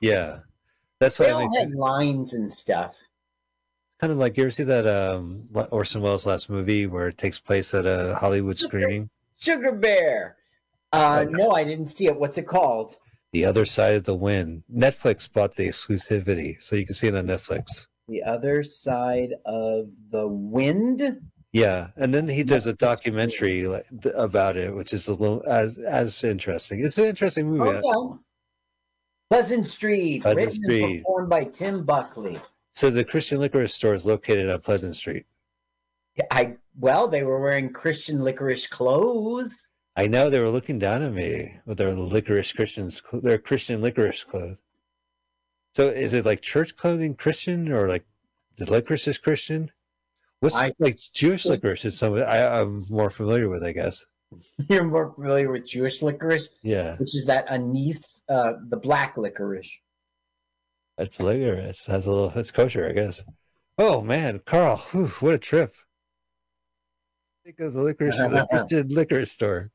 Yeah, that's why They it all had lines and stuff. kind of like you ever see that um Orson Welles last movie where it takes place at a Hollywood screening, Sugar Bear. Uh, Okay. no, I didn't see it. What's it called? The Other Side of the Wind. Netflix bought the exclusivity, so you can see it on Netflix. The other side of the wind. Yeah, and then he does a documentary like, about it, which is a little as as interesting. It's an interesting movie. Okay. Pleasant Street, Pleasant written Street. and performed by Tim Buckley. So the Christian liquor store is located on Pleasant Street. I well, they were wearing Christian licorice clothes. I know they were looking down at me with their licorice Christians, their Christian licorice clothes. So is it like church clothing Christian or like the licorice is Christian? What's I- like Jewish licorice is some I, I'm more familiar with, I guess. You're more familiar with Jewish licorice, Yeah, which is that anise, uh, the black licorice. that's licorice. Has a little. It's kosher, I guess. Oh man, Carl, whew, what a trip! Think of the licorice, the Christian liquor store.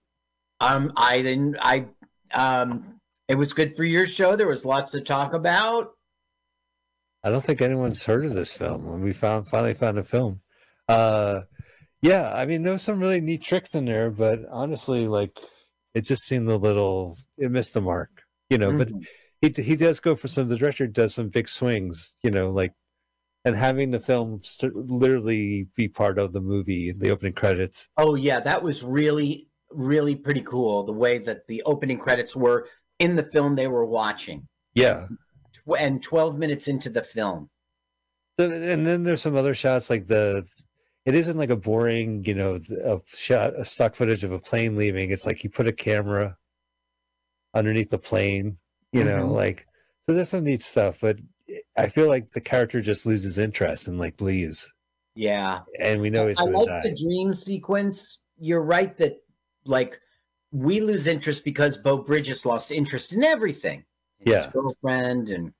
Um, I didn't. I um, it was good for your show. There was lots to talk about. I don't think anyone's heard of this film when we found finally found a film. Uh yeah, I mean there was some really neat tricks in there, but honestly, like it just seemed a little it missed the mark, you know. But Mhm. he he does go for some. The director does some big swings, you know, like and having the film st- literally be part of the movie, the opening credits. Oh yeah, that was really, really pretty cool. The way that the opening credits were in the film they were watching, Yeah, Tw- and twelve minutes into the film. So, and then there's some other shots like the. It isn't like a boring, you know, a shot, a stock footage of a plane leaving. It's like you put a camera underneath the plane, you know, Mhm. like so. There's some neat stuff, but I feel like the character just loses interest and like leaves, Yeah, and we know he's I like die. the dream sequence. You're right that like we lose interest because Beau Bridges lost interest in everything. His Yeah. girlfriend and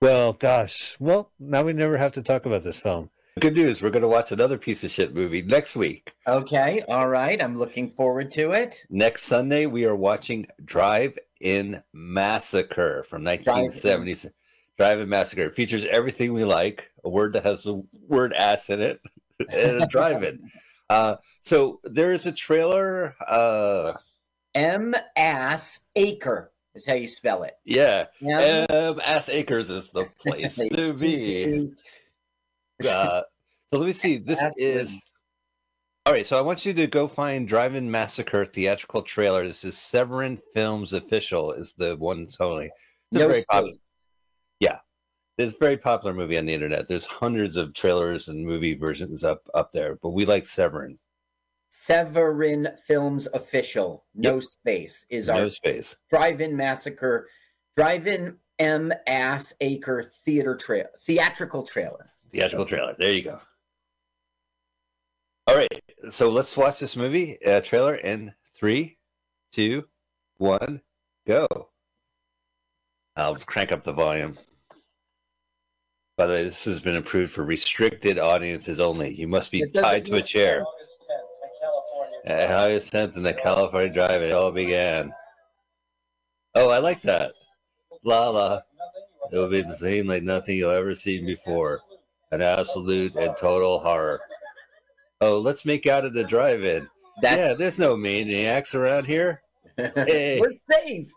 Well, gosh, well, now we never have to talk about this film. Good news. We're going to watch another piece of shit movie next week. okay, all right. I'm looking forward to it. Next Sunday, we are watching Drive In Massacre from 1970s. Drive In Massacre. It features everything we like a word that has the word ass in it, and a drive in. Uh, so there is a trailer. Uh, M Ass Acre is how you spell it. yeah. Yeah. Um, Ass Acres is the place to be. Uh, so let me see. This is all right. So I want you to go find Drive-In Massacre theatrical trailer. This is Severin Films official. Is the one totally. It's a No very popular. It's a very popular movie on the internet. There's hundreds of trailers and movie versions up up there, but we like Severin. Severin Films official. No space is No our space. Drive-In Massacre, Drive-In M Ass Acre theater trail theatrical trailer. Theatrical trailer. There you go. All right. So let's watch this movie uh, trailer in three, two, one, go. I'll crank up the volume. By the way, this has been approved for restricted audiences only. You must be tied to a chair. At August 10th in the California Drive, it all began. Oh, I like that. La la. It will be seen like nothing you'll ever seen before. An absolute and total horror. Oh, let's make out at the drive-in. yeah, there's no maniacs around here. Hey. we're safe.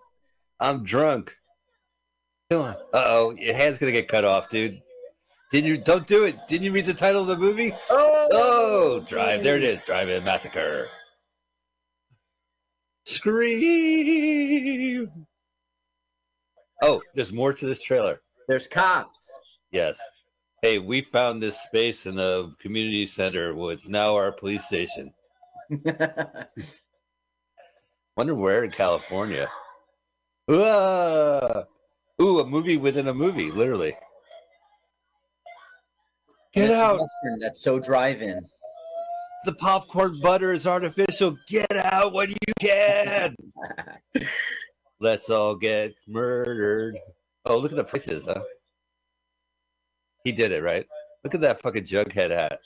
I'm drunk. Come on. Uh oh, your hand's gonna get cut off, dude. Didn't you? Don't do it. Didn't you read the title of the movie? Oh, Oh, drive. There it is. Drive-in massacre. Scream. Oh, there's more to this trailer. There's cops. Yes. Hey, we found this space in the community center. Well, it's now our police station. Wonder where in California. Ah! Ooh, a movie within a movie, literally. Get out! Western that's so drive-in. The popcorn butter is artificial. Get out when you can. Let's all get murdered. Oh, look at the prices, huh? He did it, right? Look at that fucking jughead hat.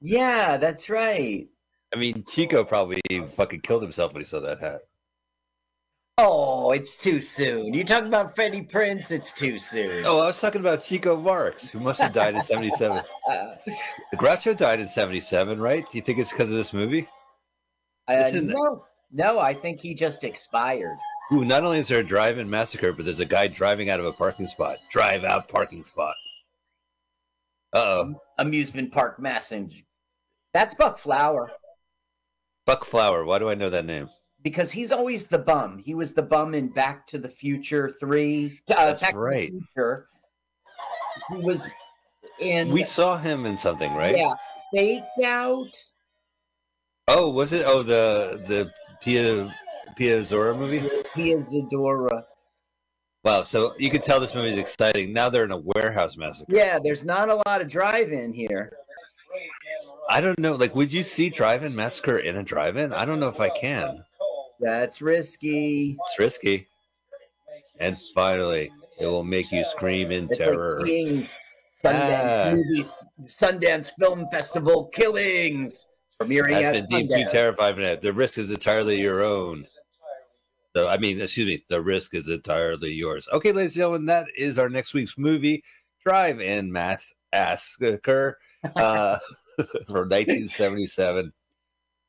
Yeah, that's right. I mean, Chico probably fucking killed himself when he saw that hat. Oh, it's too soon. You talk about Freddie Prinze, it's too soon. Oh, I was talking about Chico Marx, who must have died in '77. Uh, Groucho died in '77, right? Do you think it's because of this movie? uh, Listen- no, no, I think he just expired. Ooh, not only is there a drive-in massacre, but there's a guy driving out of a parking spot. Drive out parking spot. Uh oh. Amusement Park Messenger. That's Buck Flower Buck Flower. Why do I know that name? Because he's always the bum. He was the bum in Back to the Future Three. Uh, That's Back right. To the Future. He was in. We saw him in something, right? Yeah, Fake Out. Oh, was it? Oh, the the Pia Pia Zora movie. Pia Zadora. Wow. So you can tell this movie is exciting. Now they're in a warehouse massacre. Yeah, there's not a lot of drive-in here. I don't know. Like, would you see drive-in massacre in a drive-in? I don't know if I can. That's risky. It's risky. And finally, it will make you scream in It's terror. like seeing Sundance Ah. movies, Sundance Film Festival killings premiering has at been deemed too terrifying for that. The risk is entirely your own. So, I mean, excuse me, the risk is entirely yours. Okay, ladies and gentlemen, that is our next week's movie, Drive In Mass Massacre uh, from 1977.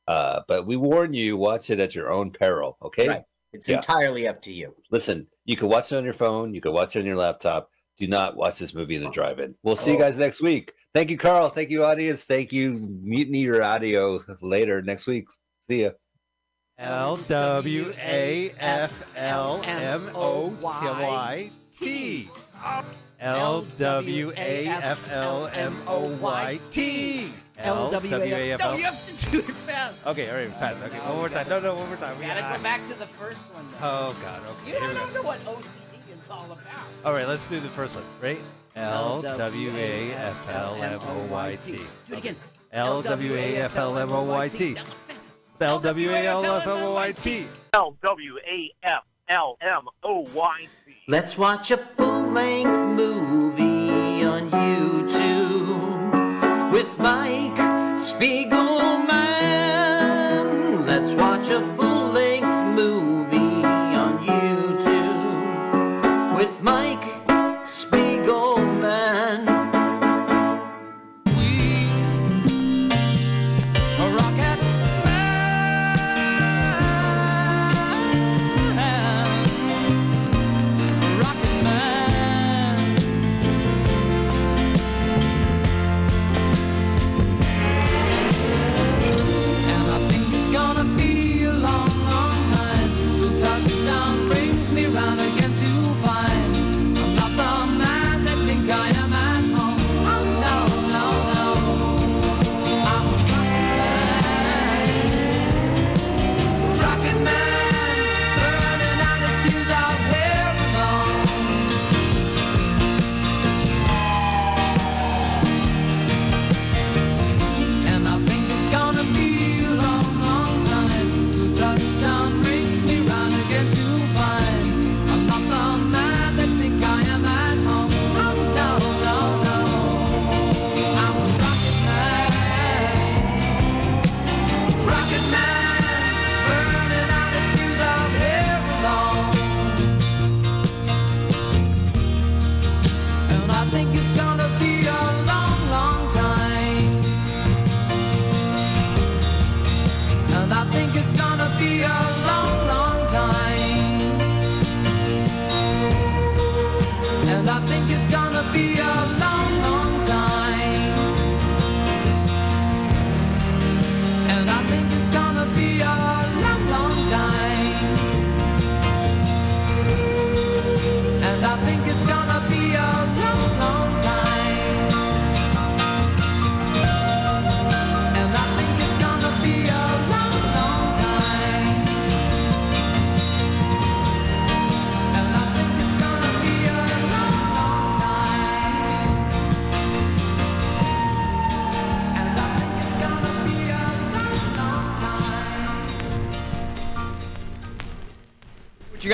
Uh, but we warn you, watch it at your own peril, okay? Right. It's Yeah. entirely up to you. Listen, you can watch it on your phone, you can watch it on your laptop. Do not watch this movie in a drive-in. We'll see you guys next week. Thank you, Carl. Thank you, audience. Thank you, Mutiny Radio. Later next week. See ya. L W A F L M O Y T. L W A F L M O Y T. L W A F No, you have to do it fast. Okay, all right, fast. Okay, one more time. No, no, one more time. You gotta go back to the first one. Then. Oh God. Okay. you here we don't know what OCD is all about. All right, let's do the first one. Right? L W A F L M O Y T. Do it again. L W A F L M O Y T. L W A L F L M O Y T. L W A F L M O Y T. Let's watch a full-length movie on YouTube with Mike Spiegelman. Let's watch a full-length movie on YouTube with Mike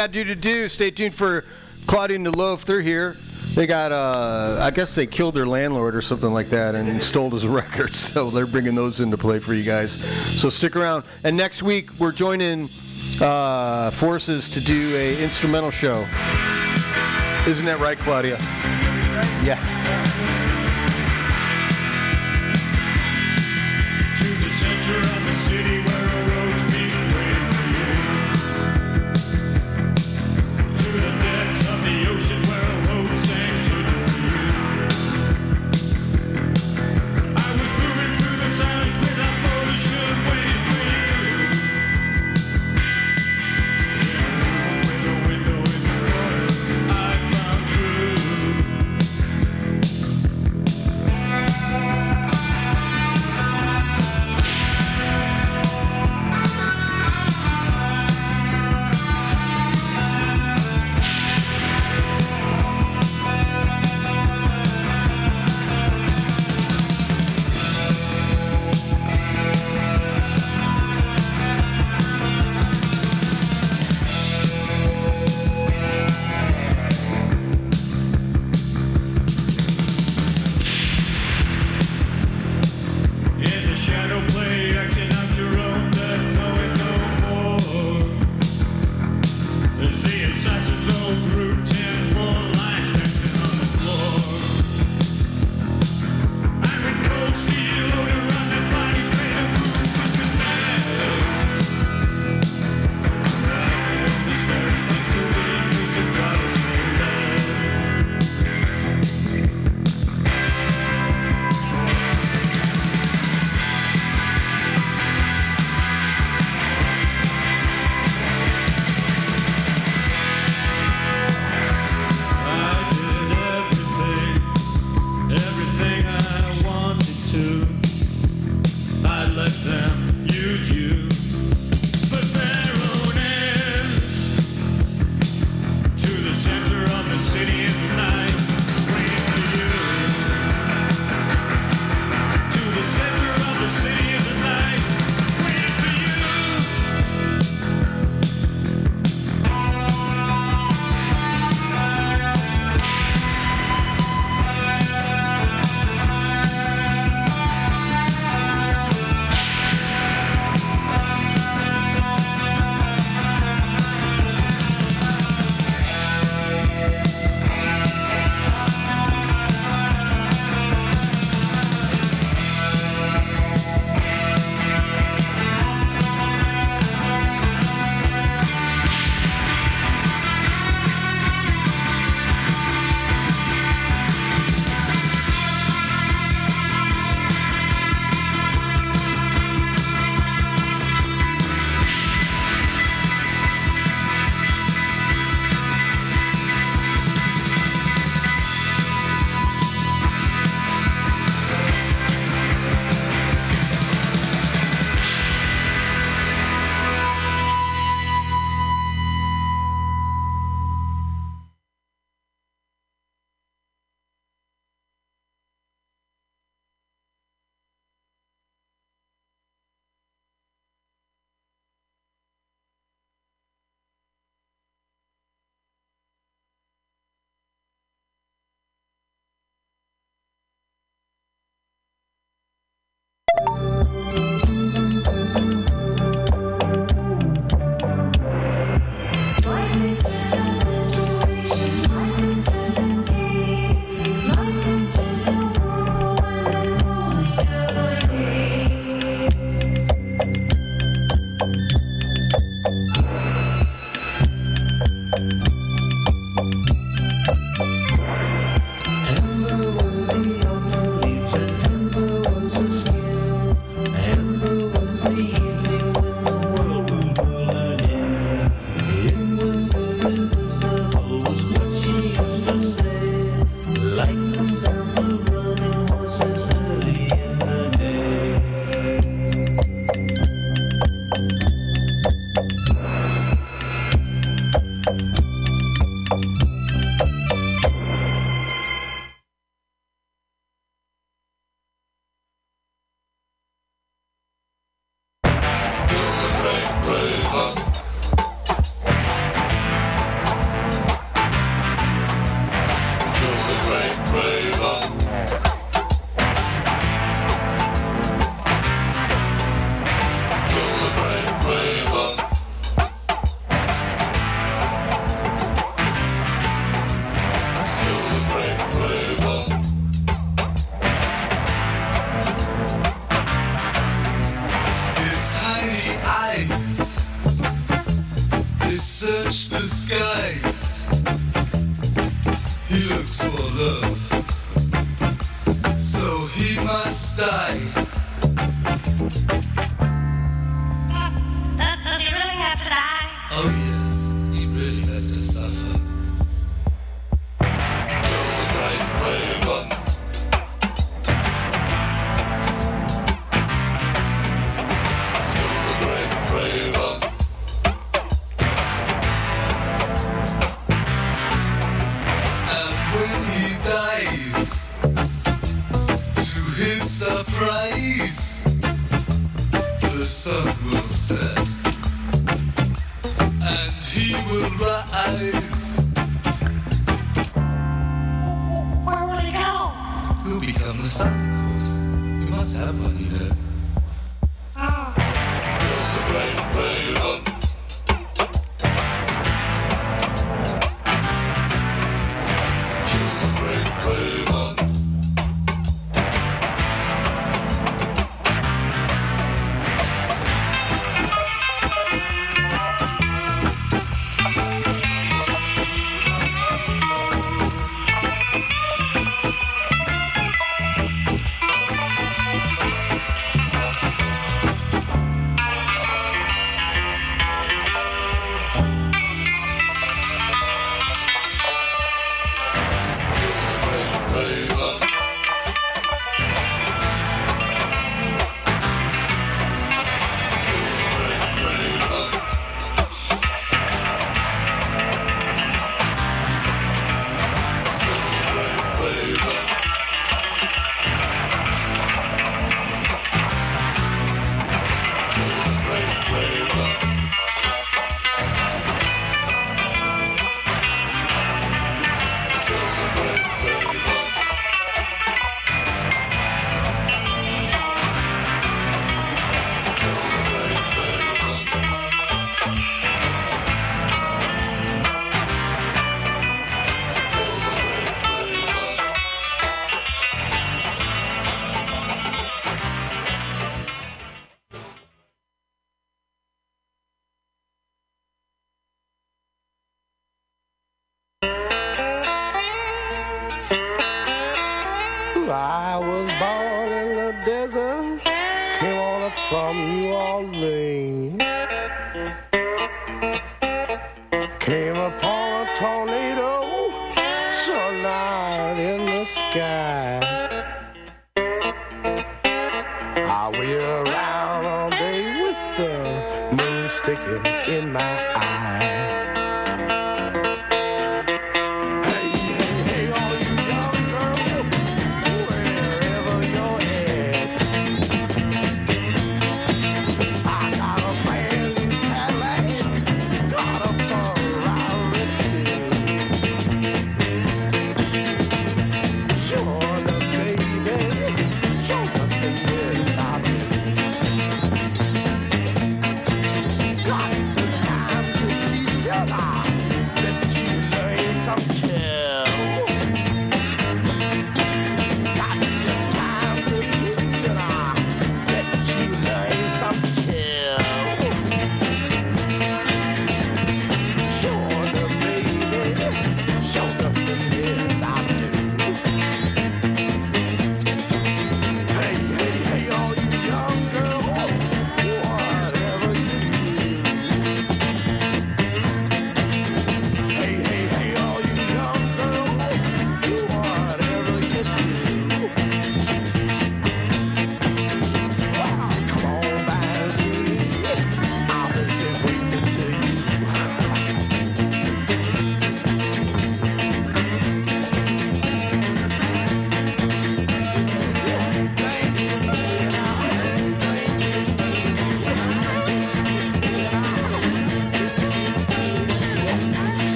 You got to do to do? Stay tuned for Claudia and the Loaf. They're here. They got, uh, I guess they killed their landlord or something like that and stole his records. So they're bringing those into play for you guys. So stick around. And next week we're joining uh, forces to do a instrumental show. Isn't that right, Claudia?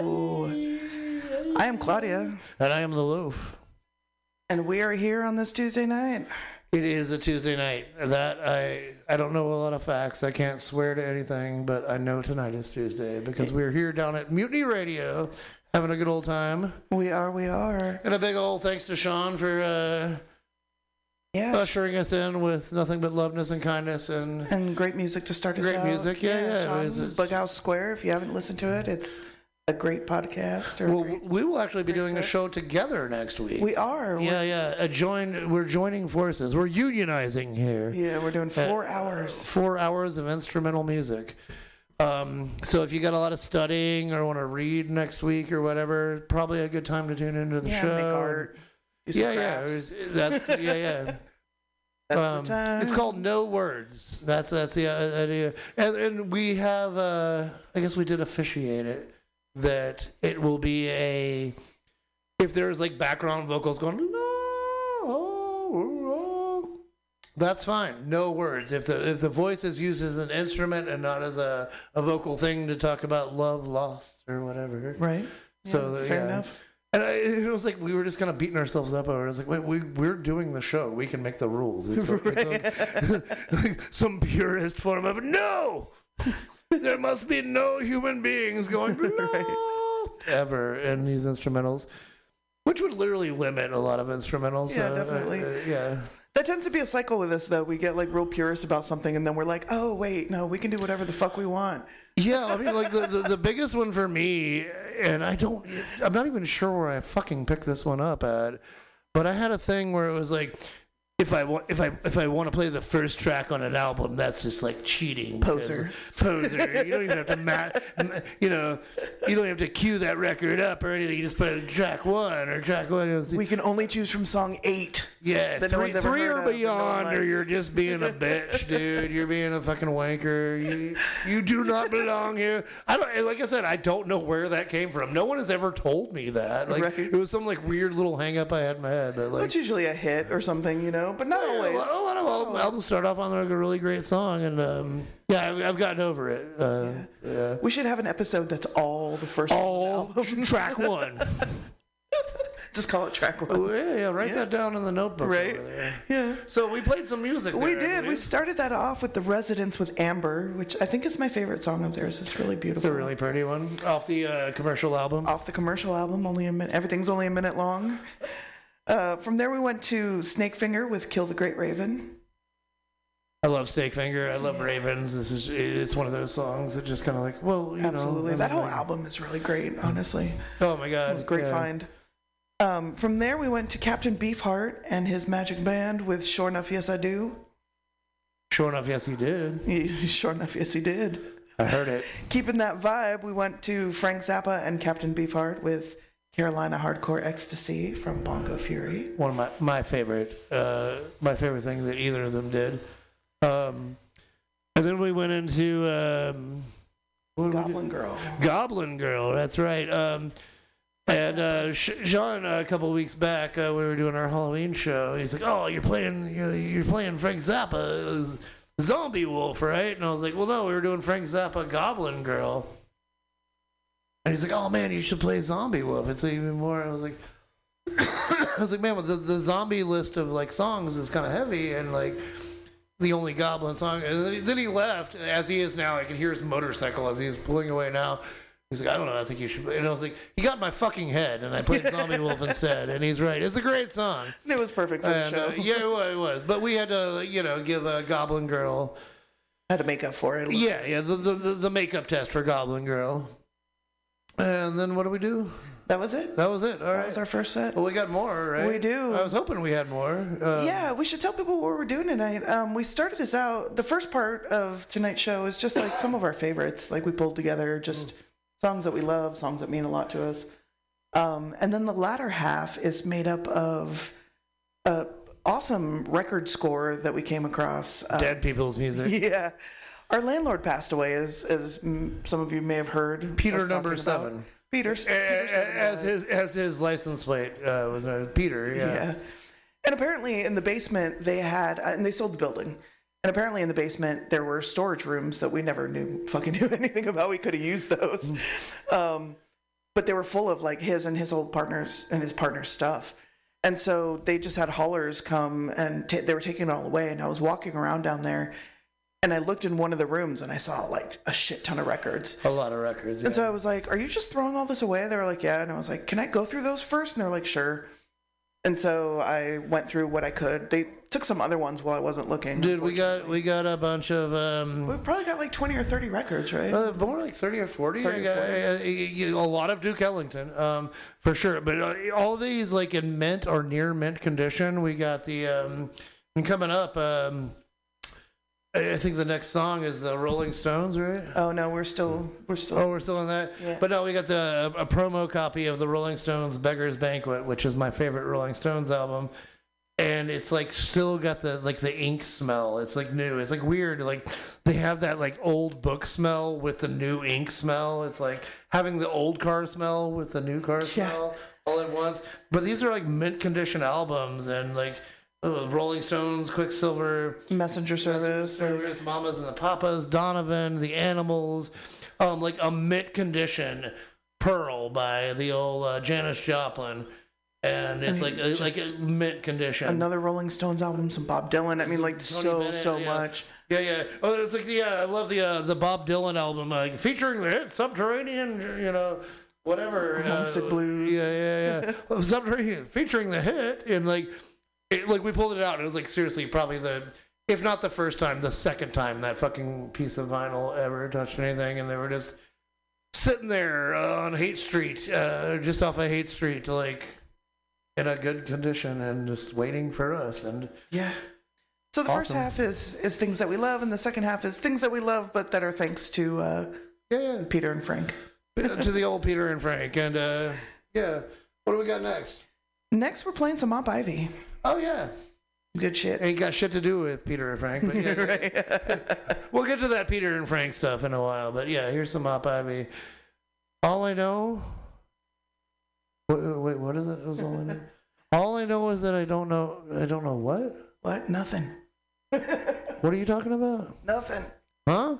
I am Claudia, And I am the loaf. and we are here on this Tuesday night. It is a Tuesday night. That I I don't know a lot of facts. I can't swear to anything, but I know tonight is Tuesday because we're here down at Mutiny Radio having a good old time. We are, we are. And a big old thanks to Sean for uh, Yeah. ushering us in with nothing but loveness and kindness and And great music to start us off. Great out. music, yeah, yeah, it Sean, Bughouse Square. If you haven't listened to it, it's a great podcast. Or well, great- we will actually be doing a show together next week. we are. Yeah, yeah. A join. We're joining forces. We're unionizing here. yeah, we're doing four hours. Four hours of instrumental music. Um, so if you got a lot of studying or want to read next week or whatever, probably a good time to tune into the Yeah, show. make art. Yeah, yeah. crafts. was- That's yeah, yeah. That's Um, the time. it's called No Words. That's that's the uh, idea, and, and we have. Uh, I guess we did officiate it that it will be a. If there's like background vocals going no, that's fine. No words. If the if the voice is used as an instrument and not as a, a vocal thing to talk about love lost or whatever. Right. So Yeah, fair yeah. enough. And I, it was like we were just kind of beating ourselves up over. it. I was like, wait, we we're doing the show. We can make the rules. It's, it's like some purist form of no. there must be no human beings going no ever in these instrumentals. which would literally limit a lot of instrumentals. Yeah, uh, uh, definitely. uh, yeah. That tends to be a cycle with us, though. We get like real purist about something, and then we're like, oh wait, no, we can do whatever the fuck we want. Yeah, I mean, like the, the, the biggest one for me, and I don't, I'm not even sure where I fucking picked this one up at, but I had a thing where it was like, if I want, if I if I want to play the first track on an album, that's just like cheating. Poser. poser. You don't even have to, ma- ma- you know, you don't have to cue that record up or anything. You just put it in track one or track one. We can only choose from song eight. Yeah, that no three, one's ever three heard or of, and no beyond, or you're just being a bitch, dude. You're being a fucking wanker. You, you do not belong here. I don't. Like I said, I don't know where that came from. No one has ever told me that. Like Right. it was some like weird little hang up I had in my head. But like, It's usually a hit or something, you know, but not yeah, always. a lot, a lot of album, albums start off on like a really great song, and um, yeah, I've, I've gotten over it. Uh, yeah. We should have an episode that's all the first all track one. Just call it track one. Oh, yeah, yeah, write that down in the notebook. Right. Yeah. So we played some music. We there, I did. We started that off with The Residents with Amber, which I think is my favorite song of theirs. It's really beautiful. It's a really pretty one off the uh, commercial album. Off the commercial album, only a minute. Everything's only a minute long. Uh, from there, we went to Snakefinger with Kill the Great Raven. I love Snakefinger. I love Ravens. This is it's one of those songs that just kind of like, well, you know. Absolutely. know, that whole like- album is really great, honestly. Oh my god, It was a great yeah. find. Um, from there, we went to Captain Beefheart and his magic band with Sure Enough, Yes I Do. Sure enough, yes, he did. Sure enough, yes he did. I heard it. Keeping that vibe, we went to Frank Zappa and Captain Beefheart with Carolina Hardcore Ecstasy from Bongo Fury. One of my my favorite, uh, my favorite thing that either of them did. Um, and then we went into um, did we? Goblin Girl. Goblin Girl. That's right. Um, and uh, Sean, a couple weeks back, uh, we were doing our Halloween show. He's like, "Oh, you're playing, you're, playing Frank Zappa, Zomby Woof, right?" And I was like, "Well, no, we were doing Frank Zappa, Goblin Girl." And he's like, "Oh man, you should play Zomby Woof. It's even more." I was like, "I was like, man, well, the the zombie list of like songs is kind of heavy, and like." the only goblin song. And then he, then he left, as he is now. I can hear his motorcycle as he's pulling away now. He's like, I don't know. I think you should. And I was like, he got my fucking head, and I played Zomby Woof instead. And he's right. It's a great song. It was perfect for the show. uh, yeah, it wa- it was. But we had to, you know, give a Goblin Girl. Had to make up for it. Yeah, yeah, the, the, the, the makeup test for Goblin Girl. And then what do we do? That was it. That was it. All That right. was our first set. Well, we got more, right? We do. I was hoping we had more. Uh, yeah, we should tell people what we're doing tonight. Um, we started this out. The first part of tonight's show is just like some of our favorites, like we pulled together, just songs that we love, songs that mean a lot to us. Um, and then the latter half is made up of a awesome record score that we came across. Uh, Dead people's music. Yeah. Our landlord passed away, as as some of you may have heard. Peter number about. seven. Peter's, A- Peter as his as his license plate uh, was Peter. Yeah. Yeah. And apparently in the basement they had, uh, and they sold the building. And apparently in the basement there were storage rooms that we never knew fucking knew anything about. We could have used those. Um, but they were full of like his and his old partners and his partner's stuff. And so they just had haulers come and ta they were taking it all away. And I was walking around down there and I looked in one of the rooms and I saw like a shit ton of records. A lot of records. And so I was like, Are you just throwing all this away? They were like, Yeah. And I was like, Can I go through those first? And they're like, Sure. And so I went through what I could. They took some other ones while I wasn't looking. Dude, we got we got a bunch of um, We probably got like 20 or 30 records, right? uh, more like thirty or forty. 30 or I got- uh, uh, a lot of Duke Ellington, um, for sure. But uh, all these like in mint or near mint condition. We got the um, and coming up. Um, I I think the next song is the Rolling Stones, right? oh no, we're still we're still Oh, we're still on that. Yeah. But no, we got the a promo copy of the Rolling Stones "Beggar's Banquet," which is my favorite Rolling Stones album, and it's like still got the like the ink smell. It's like new. It's like weird. Like they have that like old book smell with the new ink smell. It's like having the old car smell with the new car Yeah. smell all at once. But these are like mint condition albums, and like. Uh, Rolling Stones, Quicksilver, messenger service. like- Service, Mamas and the Papas, Donovan, The Animals, um, like a mint condition Pearl by the old uh, Janis Joplin, and it's I like mean, a, like a mint condition. Another Rolling Stones album, some Bob Dylan. I mean, like Tony so Bennett, so yeah. much. Yeah, yeah. Oh, it's like yeah, I love the uh, the Bob Dylan album, uh, featuring the hit Subterranean, you know, whatever. Homesick uh, Blues. Yeah, yeah, yeah. Something featuring the hit, and like, it, like we pulled it out. And it was like seriously, probably the, if not the first time, the second time that fucking piece of vinyl ever touched anything, and they were just sitting there on Haight Street, uh, just off of Haight Street, like in a good condition, and just waiting for us. And Yeah. So the first half is is things that we love, and the second half is things that we love, but that are thanks to uh, yeah, Peter and Frank. to the old Peter and Frank, and uh, yeah, what do we got next? Next, we're playing some Op Ivy. Oh yeah, good shit. Ain't got shit to do with Peter and Frank, but yeah, we'll get to that Peter and Frank stuff in a while. But yeah, here's some Op Ivy. All I know. Wait, wait what is it? It was all I know. All I know is that I don't know. I don't know what. What? Nothing. What are you talking about? Nothing. Huh?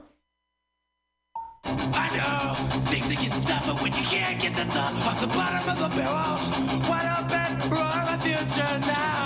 I know things are getting tougher when you can't get the top off the bottom of the barrel. Wide open, roar my future now.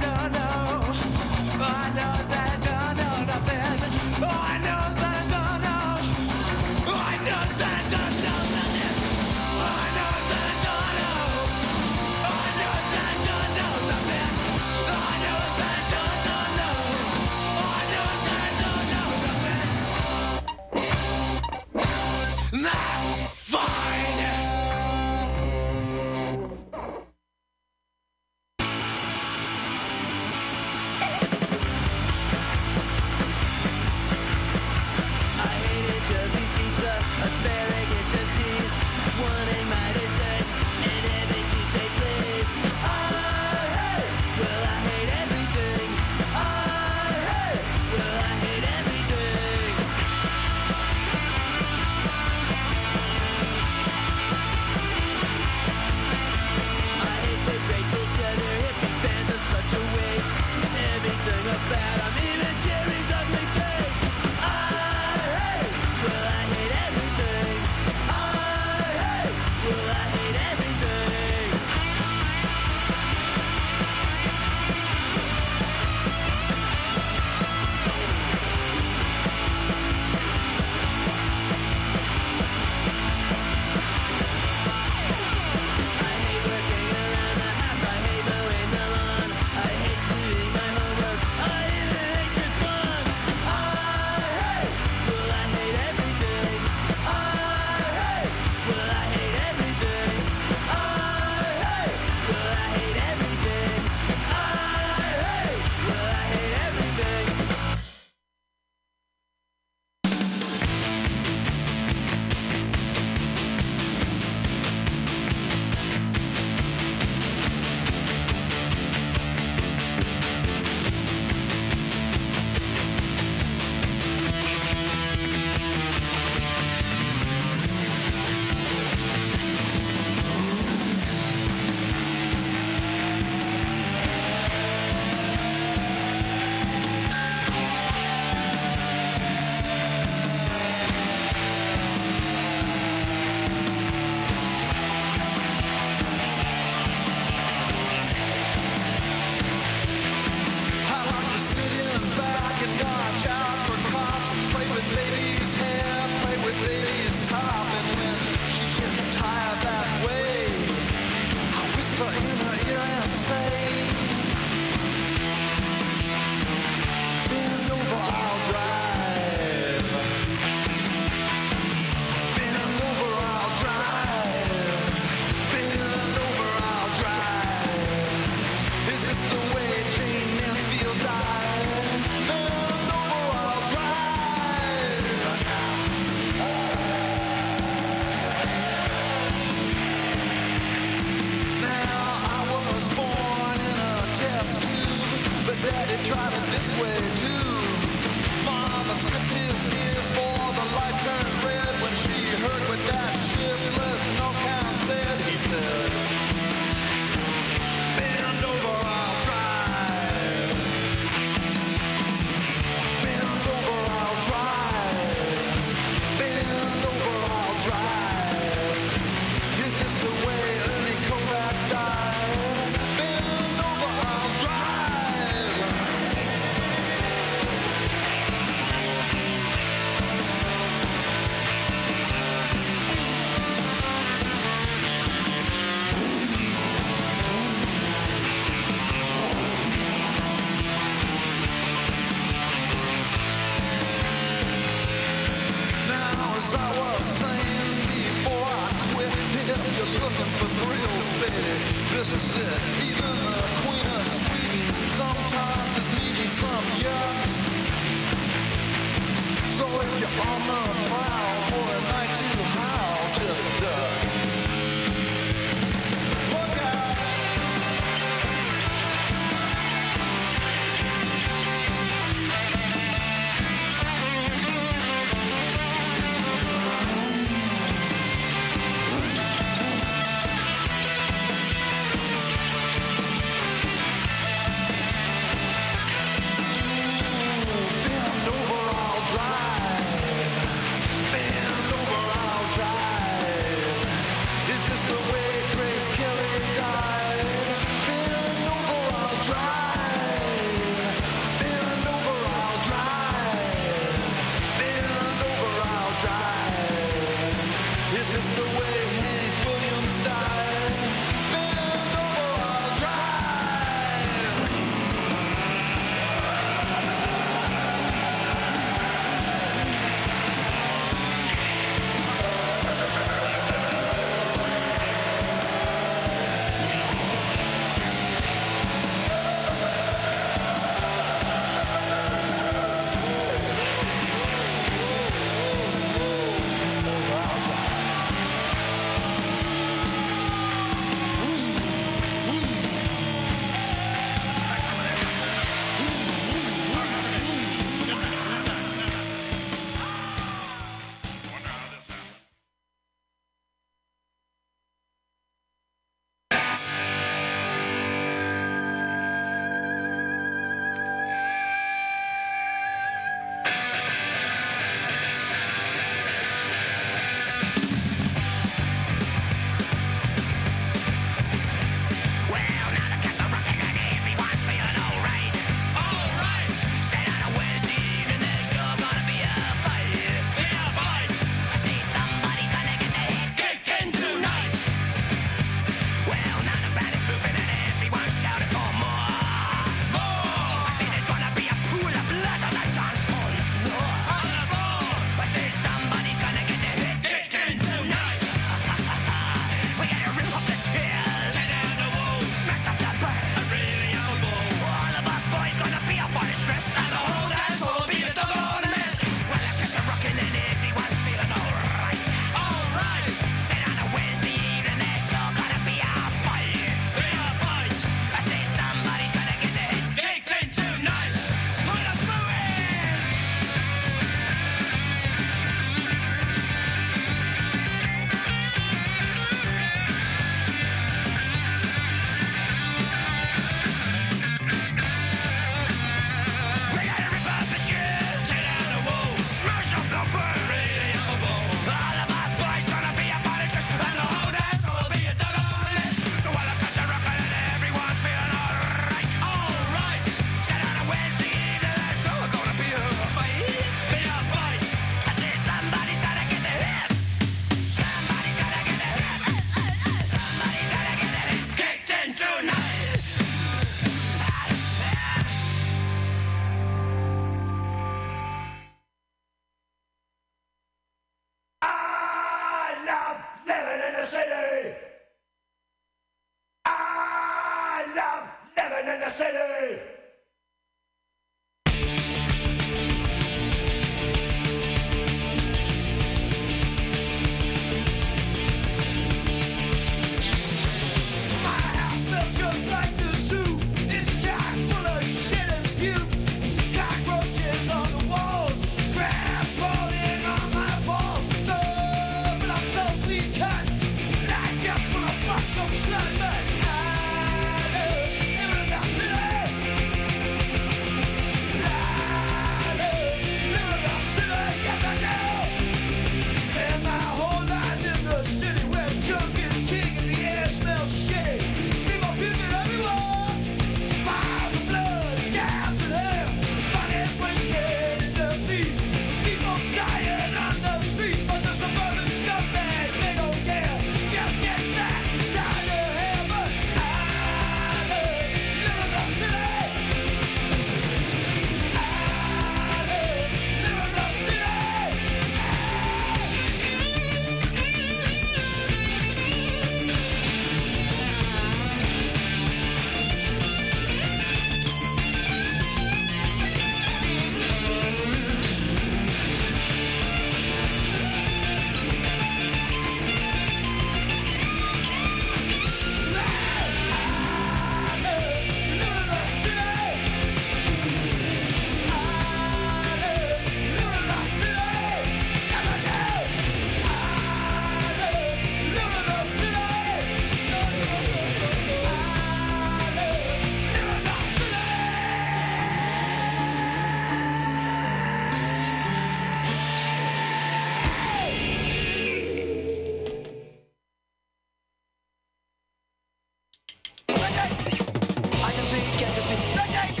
See, can't you see?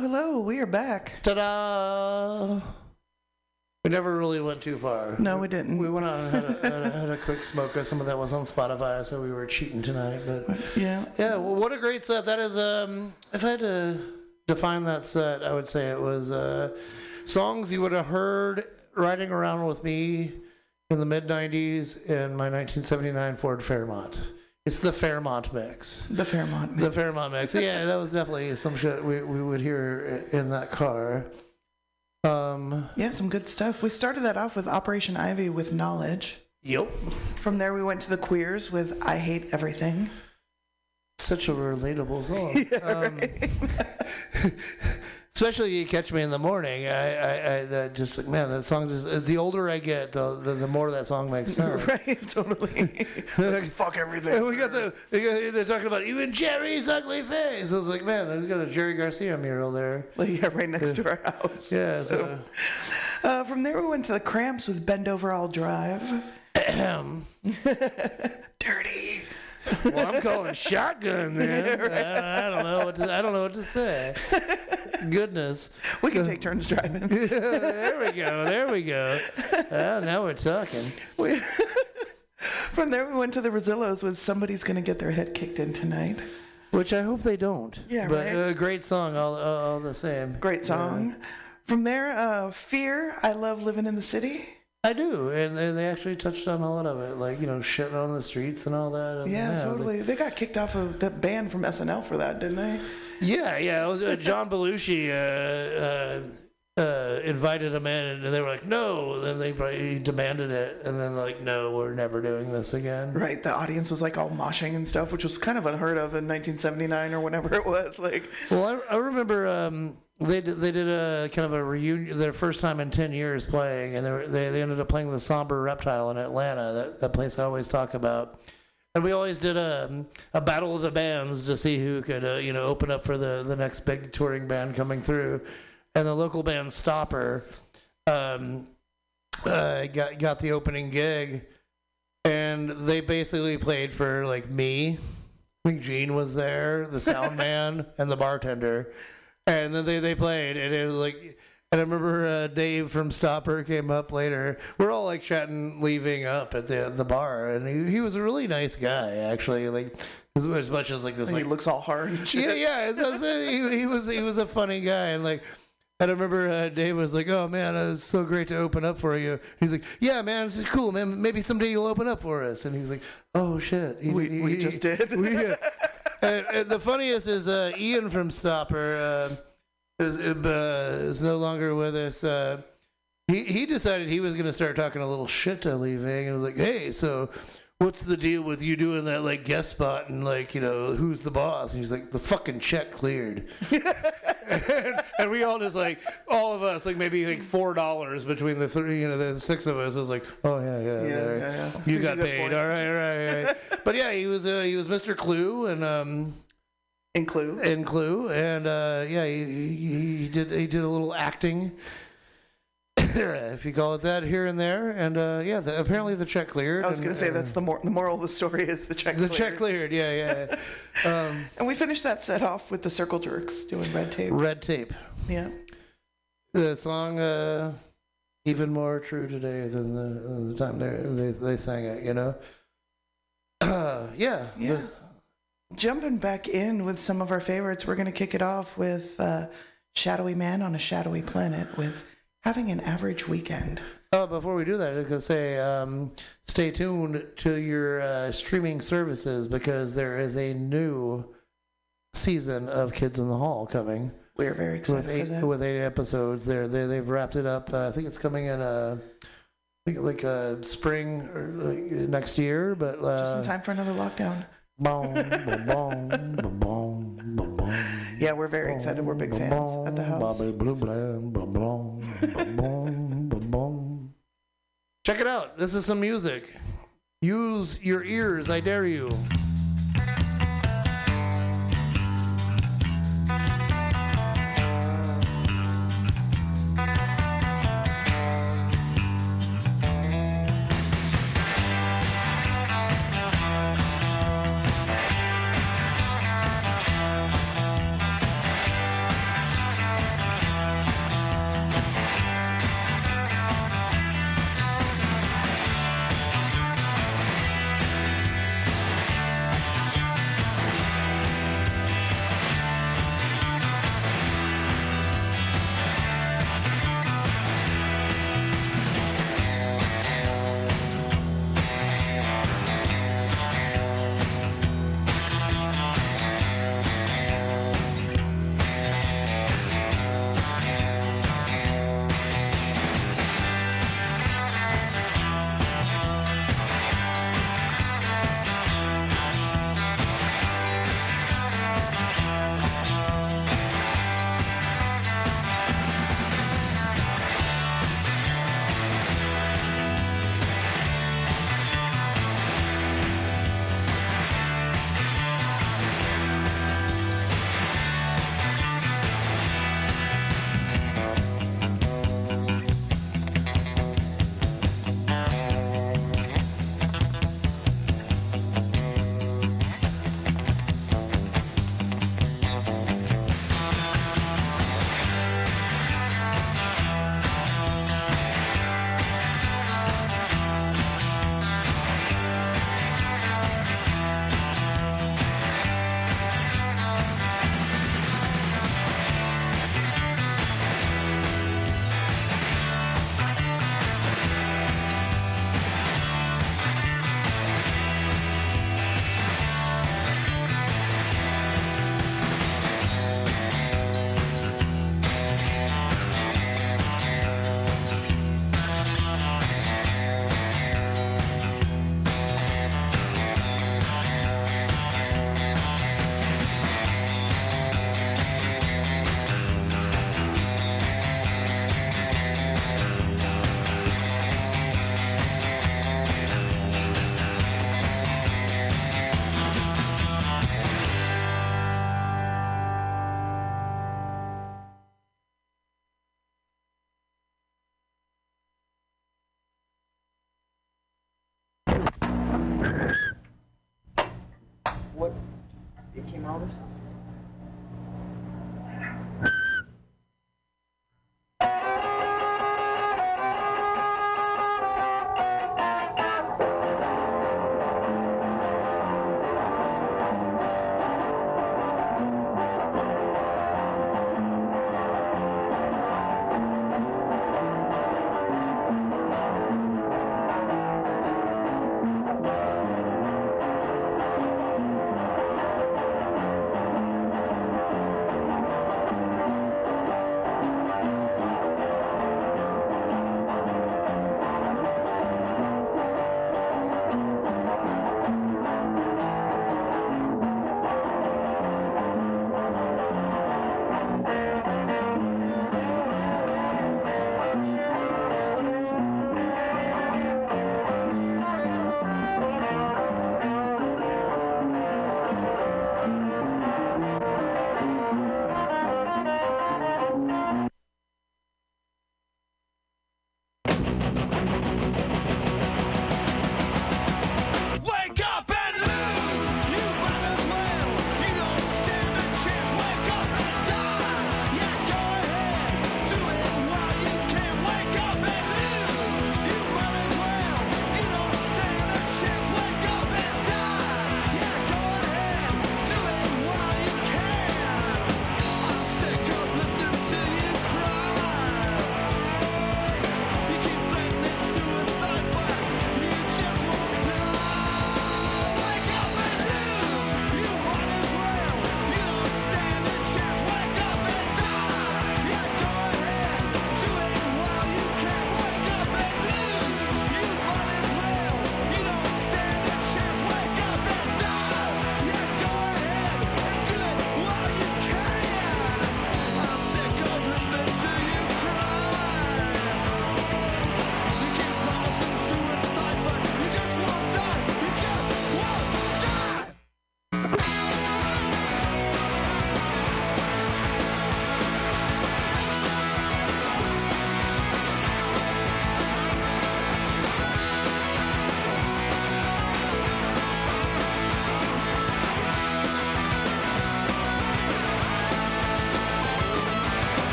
Hello. We are back. Ta-da! We never really went too far. No, we didn't. We went out and had a, had a, had a quick smoke some of that was on Spotify, so we were cheating tonight. But Yeah. yeah, well, what a great set that is. Um, if I had to define that set, I would say it was uh, songs you would have heard riding around with me in the mid '90s in my 1979 Ford Fairmont. It's the Fairmont mix. The Fairmont. mix. The Fairmont mix. Yeah, that was definitely some shit we, we would hear in that car. Um, Yeah, some good stuff. We started that off with Operation Ivy with Knowledge. Yep. From there, we went to the Queers with I Hate Everything. Such a relatable song. um, especially you catch me in the morning. I, I, I that just like man, that song just. The older I get, the the, the more that song makes sense. right, totally. Fuck everything. We got the we got, they're talking about even Jerry's ugly face. I was like, man, we got a Jerry Garcia mural there. yeah, right next to our house. Yeah. So, uh, from there, we went to the Cramps with Bend Over I'll Drive. Dirty. Well, I'm calling shotgun then. I, I don't know what to, I don't know what to say. Goodness. We can take turns driving. there we go. There we go. Well, now we're talking. We, from there, we went to the Rezillos with Somebody's Gonna Get Their Head Kicked In Tonight. Which I hope they don't. Yeah, but right? a great song all, all, all the same. Great song. From there, uh, Fear, I Love Living in the City. I do, and they, they actually touched on a lot of it, like you know, shitting on the streets and all that. And, Yeah, I was like, totally. they got kicked off of that band from SNL for that, didn't they? Yeah, yeah. It was, uh, John Belushi uh, uh, uh, invited them in, and they were like, "No." And then they probably demanded it, and then like, "No, we're never doing this again." Right, the audience was like all moshing and stuff, which was kind of unheard of in 1979 or whenever it was. Like, Well, I, I remember um, they did, they did a kind of a reunion, their first time in ten years playing, and they were, they, they ended up playing the Somber Reptile in Atlanta, that, that place I always talk about. And we always did a, a battle of the bands to see who could uh, you know open up for the, the next big touring band coming through, and the local band Stopper um, uh, got got the opening gig, and they basically played for like me. I think Gene was there, the sound man, and the bartender. And then they, they played, and it was like, and I remember uh, Dave from Stopper came up later. We're all like chatting, Lee Ving up at the the bar, and he, he was a really nice guy, actually. Like as, as much as like this, he looks all hard. Yeah, yeah. It's, he, he was he was a funny guy, and like. And I remember uh, Dave was like, "Oh man, it was so great to open up for you." He's like, "Yeah, man, it's cool, man. Maybe someday you'll open up for us." And he's like, "Oh shit, He- We- he- we he- just did. we, uh, and, and the funniest is uh, Ian from Stopper uh, is, uh, is no longer with us. Uh, he he decided he was going to start talking a little shit to Lee Ving, and was like, "Hey, so." What's the deal with you doing that like guest spot and like you know who's the boss? And he's like the fucking check cleared, and, and we all just like all of us like maybe like four dollars between the three you know the six of us was like oh yeah yeah, Yeah, right. yeah, yeah. you got paid all right all right all right but yeah he was uh, he was Mr. Clue and um in Clue in Clue and uh yeah he, he, he did he did a little acting if you call it that here and there and uh yeah the, apparently the check cleared I was going to say uh, that's the, mor- the moral of the story is the check the cleared. check cleared yeah yeah um And we finished that set off with the Circle Jerks doing Red Tape. red tape Yeah. the song uh even more true today than the, uh, the time they they they sang it you know yeah Yeah. the- Jumping back in with some of our favorites, we're going to kick it off with uh, Shadowy Men on a Shadowy Planet with having an average weekend. Oh, before we do that, I was gonna say, um, stay tuned to your uh, streaming services because there is a new season of Kids in the Hall coming. We're very excited with eight, for that. with eight episodes. There, they they've wrapped it up. Uh, I think it's coming in uh, I think like uh, spring or like, next year, but uh, Just in time for another lockdown. Boom, boom, boom. Yeah, we're very excited. We're big fans at the house. Check it out. This is some music. Use your ears, I dare you.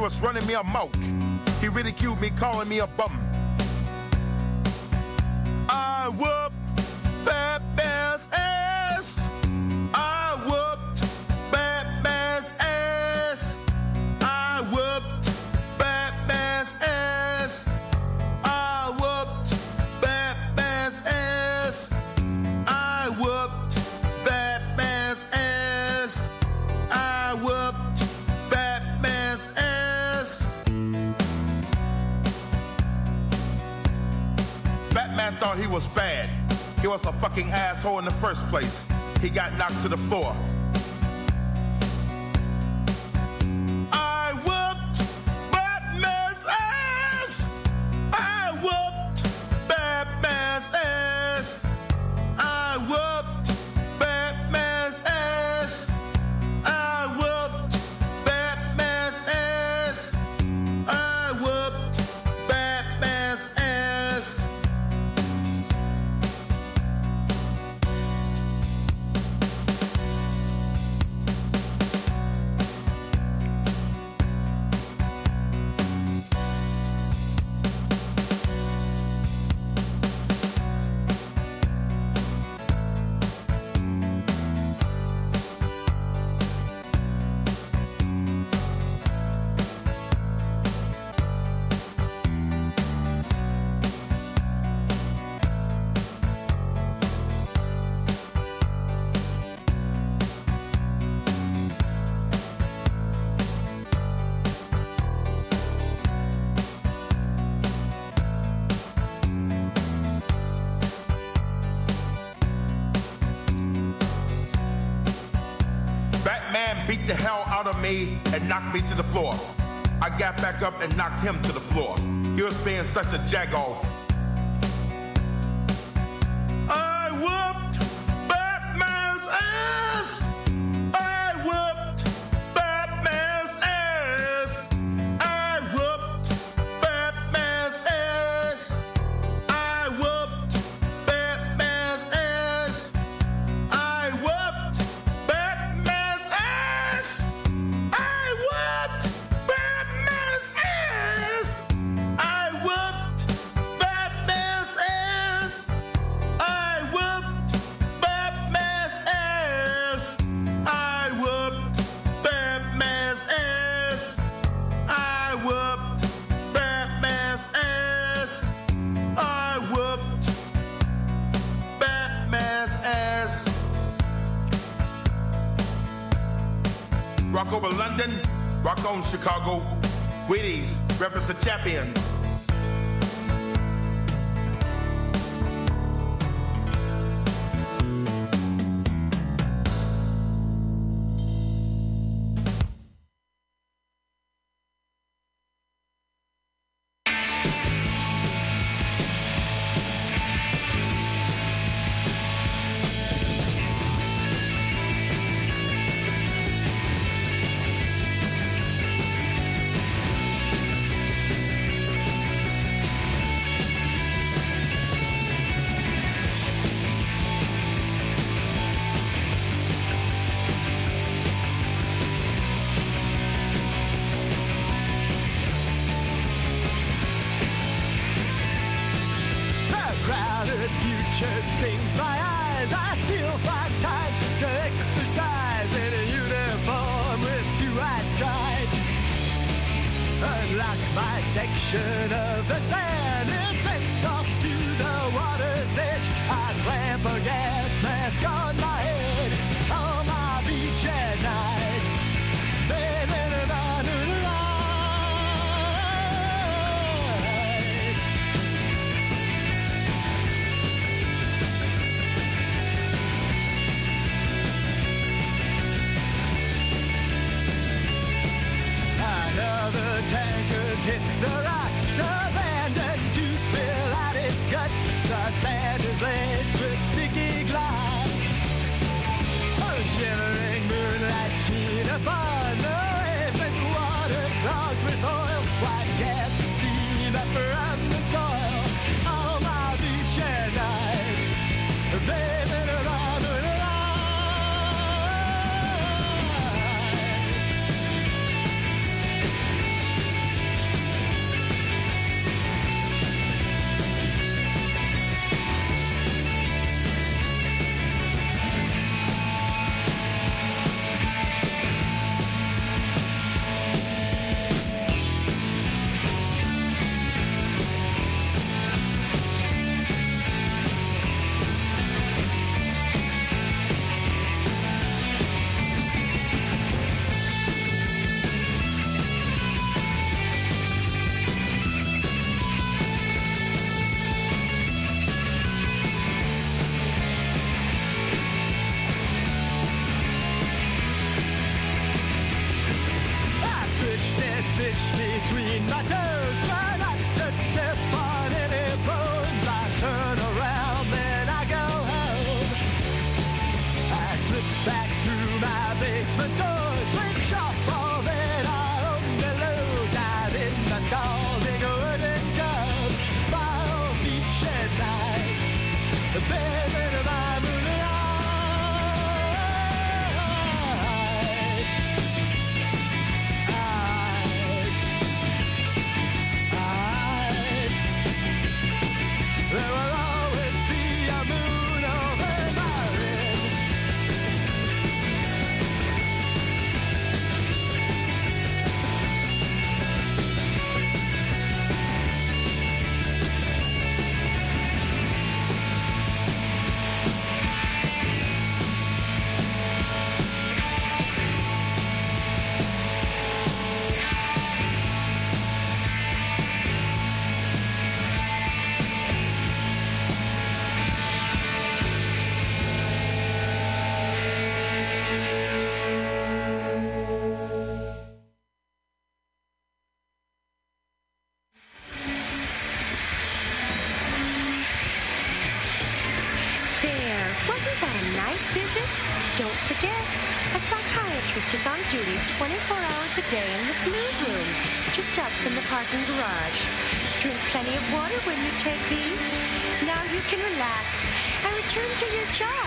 was running me a mouth. He ridiculed me, calling me a bum. asshole in the first place. He got knocked to the floor. of me and knocked me to the floor. I got back up and knocked him to the floor. He was being such a jagoff plenty of water when you take these. Now you can relax and return to your job.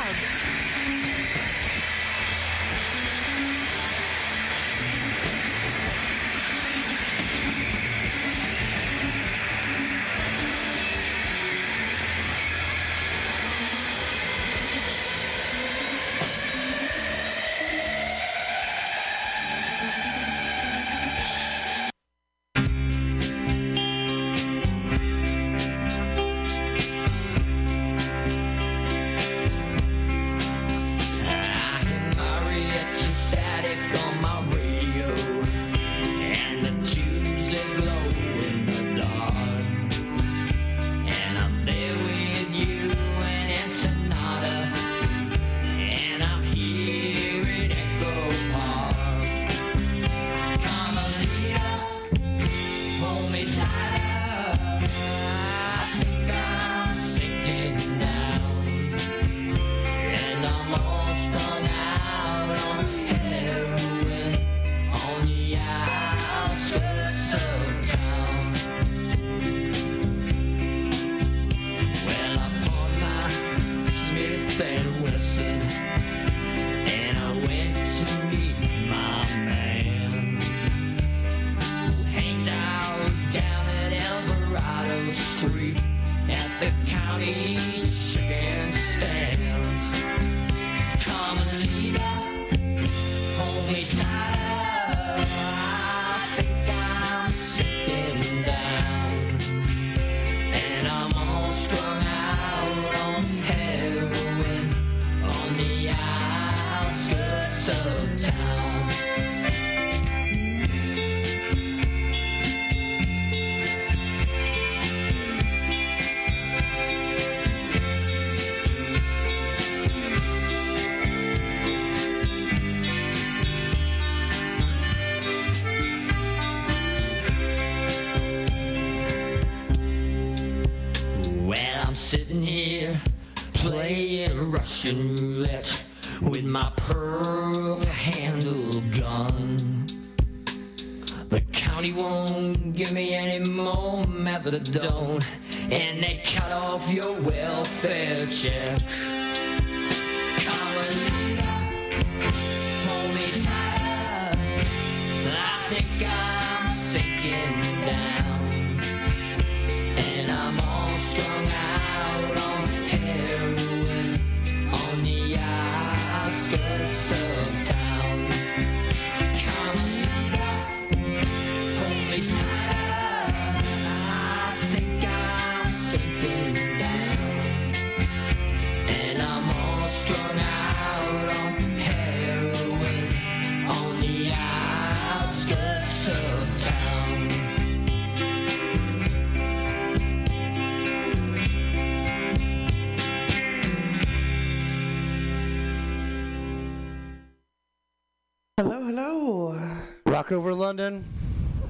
London,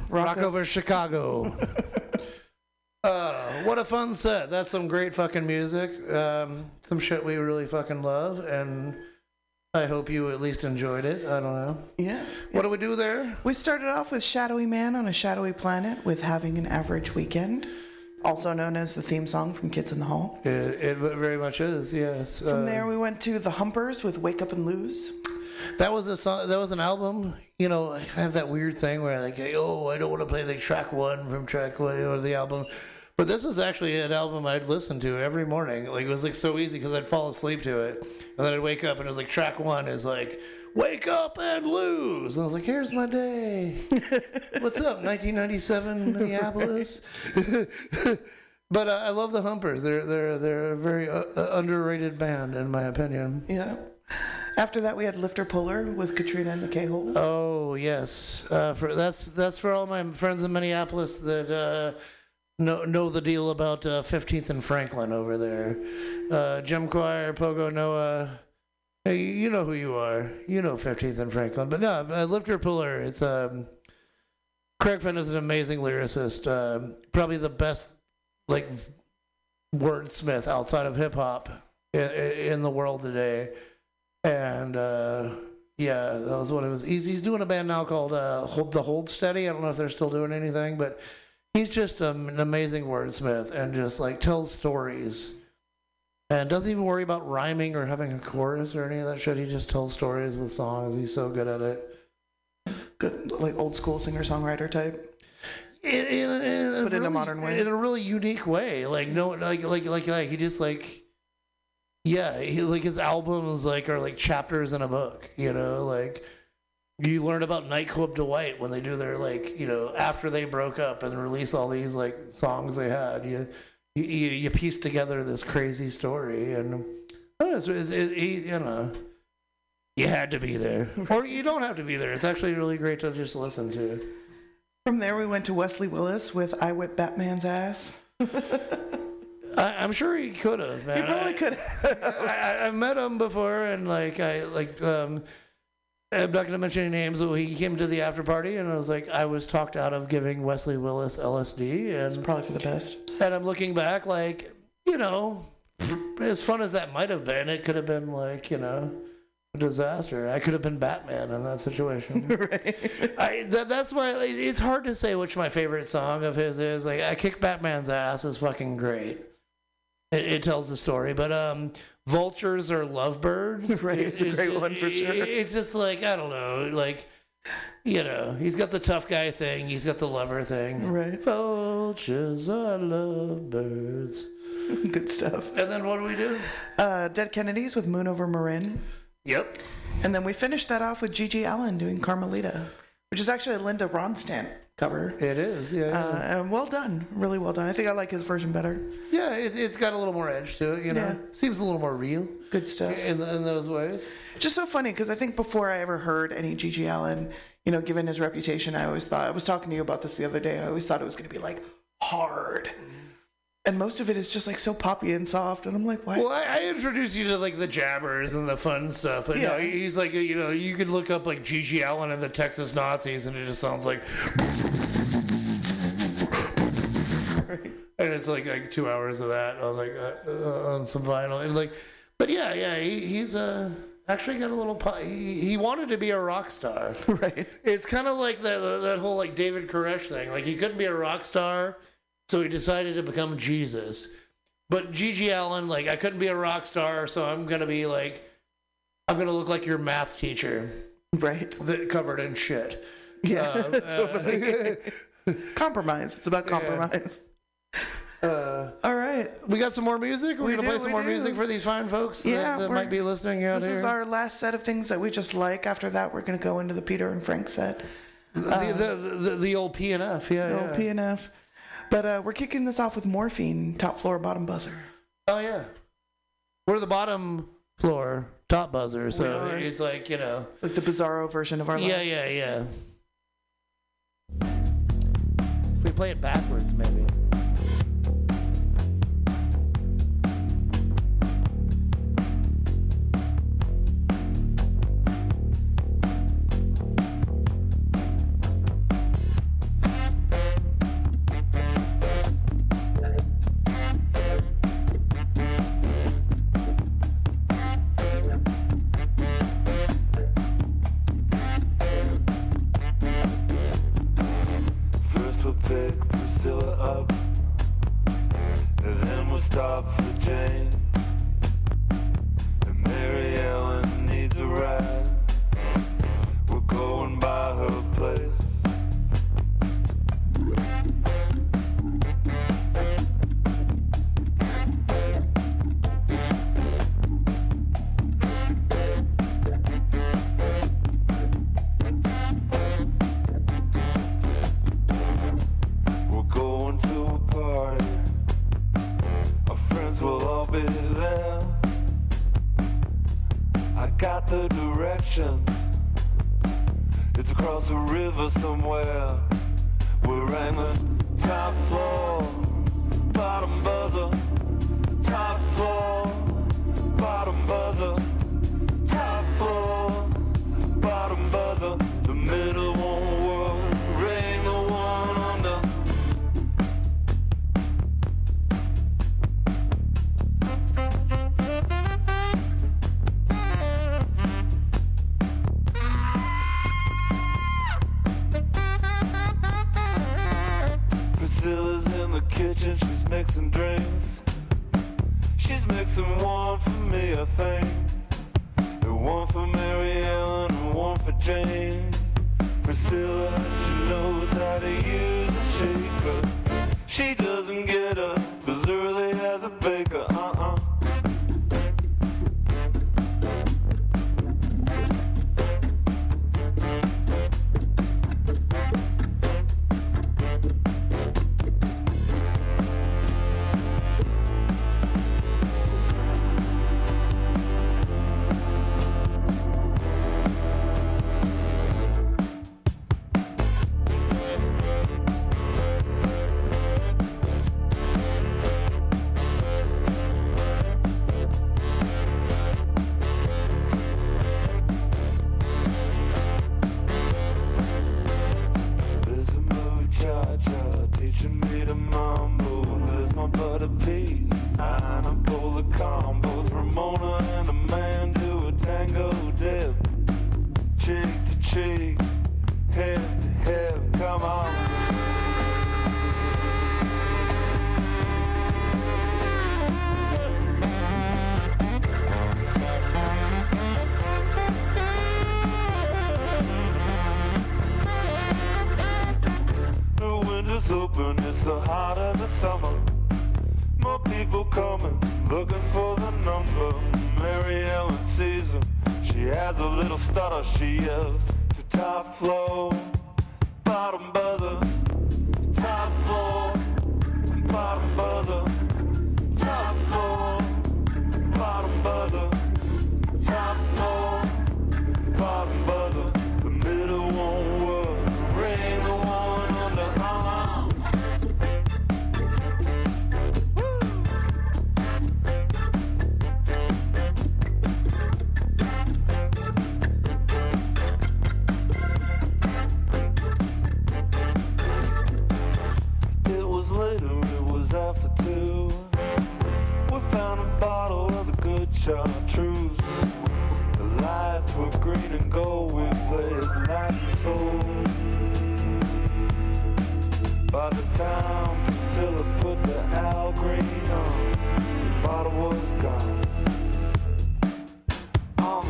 rock, rock over Chicago. uh, what a fun set! That's some great fucking music. Um, some shit we really fucking love, and I hope you at least enjoyed it. I don't know. Yeah. What do we do there? We started off with Shadowy Men on a Shadowy Planet with having an average weekend also known as the theme song from Kids in the Hall. It, it very much is, yes. From uh, there, we went to the Humpers with Wake Up and Lose. That was a song. That was an album. You know, I have that weird thing where I like, oh, I don't want to play the track one from track one or the album. But this was actually an album I'd listen to every morning. Like it was like so easy because I'd fall asleep to it, and then I'd wake up and it was like track one is like wake up and lose. And I was like, here's my day. What's up, 1997 Minneapolis? but uh, I love the Humpers. They're they're they're a very uh, underrated band in my opinion. Yeah. After that, we had Lifter Puller with Katrina and the K-Hole. Oh yes, uh, for that's that's for all my friends in Minneapolis that uh, know know the deal about uh, 15th and Franklin over there. Uh, Jim Choir, Pogo Noah. Hey, you know who you are. You know 15th and Franklin. But no, uh, Lifter Puller. It's um, Craig Finn is an amazing lyricist. Um probably the best like wordsmith outside of hip hop in, in the world today. And uh, yeah, that was what it was. He's he's doing a band now called uh, Hold, the Hold Steady. I don't know if they're still doing anything, but he's just um, an amazing wordsmith and just like tells stories. And doesn't even worry about rhyming or having a chorus or any of that shit. He just tells stories with songs. He's so good at it. Good, like old school singer songwriter type. In, in, in, But in a modern way. in a really unique way. Like no, like like like like he just like, yeah, he, like his albums like are like chapters in a book. You know, like you learn about Nightclub Dwight when they do their like you know after they broke up and release all these like songs they had. You you you, you piece together this crazy story and. I don't know, it's, it's, it, he, you know, you had to be there, or you don't have to be there. It's actually really great to just listen to. From there, we went to Wesley Willis with I Whip Batman's Ass. I, I'm sure he could have. He probably could I, I, I've met him before, and like I like um, I'm not gonna mention any names. But he came to the after party, and I was like, I was talked out of giving Wesley Willis LSD, and It's probably for the best. and I'm looking back, like you know, as fun as that might have been, it could have been like you know. Disaster. I could have been Batman in that situation. right. I, that, that's why it's hard to say which my favorite song of his is. Like, I kick Batman's ass is fucking great. It, it tells the story, but um, vultures or lovebirds, Right, it's a great one for sure. it- it's just like I don't know, like you know, he's got the tough guy thing, he's got the lover thing. Right. Vultures are lovebirds. Good stuff. And then what do we do? Uh, Dead Kennedys with Moon Over Marin. Yep. And then we finished that off with GG Allin doing Carmelita, which is actually a Linda Ronstadt cover. It is, yeah. yeah. Uh, and well done, really well done. I think I like his version better. Yeah, it, it's got a little more edge to it, you know. Yeah. Seems a little more real Good stuff. in, in those ways. Just so funny because I think before I ever heard any GG Allin, you know, given his reputation, I always thought I was talking to you about this the other day. I always thought it was going to be like hard, and most of it is just like so poppy and soft. And I'm like, why? Well, I, I introduced you to like the Jabbers and the fun stuff, but no, he's like you know you could look up like GG Allin and the Texas Nazis, and it just sounds like. And it's like like two hours of that on like uh, uh, on some vinyl, and like, but yeah, yeah, he, he's uh actually got a little. Po- he, he wanted to be a rock star, right? It's kind of like that that whole like David Koresh thing. Like he couldn't be a rock star, so he decided to become Jesus. But GG Allin, like I couldn't be a rock star, so I'm gonna be like, I'm gonna look like your math teacher, right? That covered in shit. Yeah, Uh, totally. compromise. It's about compromise. Uh, All right. We got some more music. We're We gonna play some more do. music for these fine folks Yeah, that, that might be listening out This is our last set of things that we just like. After that, we're going to go into the Peter and Frank set. the, the, the, the old P and F, yeah, The old yeah. old PNF. But uh, we're kicking this off with Morphine, top floor, bottom buzzer. Oh yeah, we're the bottom floor top buzzer, so are. it's like you know. It's like the bizarro version of our Yeah, life. yeah, yeah. If we play it backwards, maybe.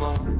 On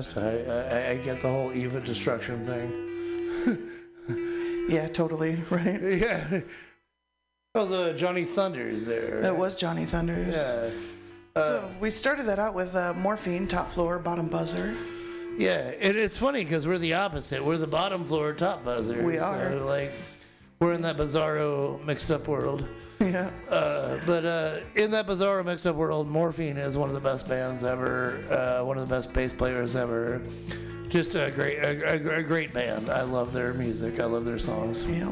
honest, I, I, I get the whole Eve of Destruction thing. yeah, totally, right? Yeah. That was uh, Johnny Thunders there. That was Johnny Thunders. Yeah. so we started that out with uh, morphine, top floor, bottom buzzer. Yeah, and it's funny because we're the opposite. We're the bottom floor top buzzer. We are. So, like, we're in that bizarro mixed up world. Yeah. Uh, but uh, in that bizarre mixed up world, Morphine is one of the best bands ever. Uh, one of the best bass players ever. Just a great, a, a, a great band. I love their music. I love their songs. Yeah.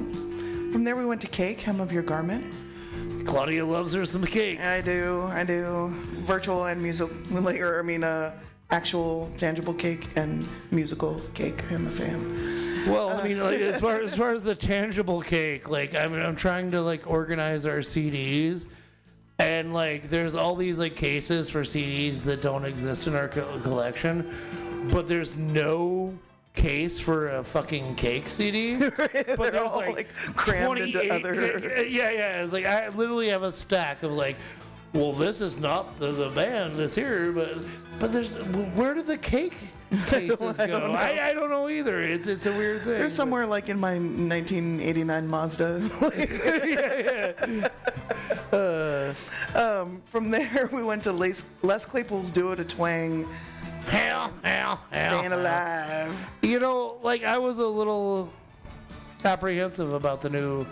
From there we went to Cake, Hem of Your Garment. Claudia loves her some cake. I do, I do. Virtual and musical, or I mean, uh, actual tangible cake and musical cake. I'm a fan. Well, I mean, like, as far as far as the tangible cake, like I mean, I'm trying to like organize our CDs, and like there's all these like cases for CDs that don't exist in our co- collection, but there's no case for a fucking cake CD. but They're all like crammed into other. Yeah, yeah. It's like I literally have a stack of like. Well, this is not the, the band that's here, but but there's where did the cake cases I go? don't know. I, I don't know either. It's it's a weird thing. They're somewhere like in my 1989 Mazda. uh, um, from there, we went to Les, Les Claypool's Duo de Twang. Hell, hell, hell, Staying alive. You know, like I was a little apprehensive about the new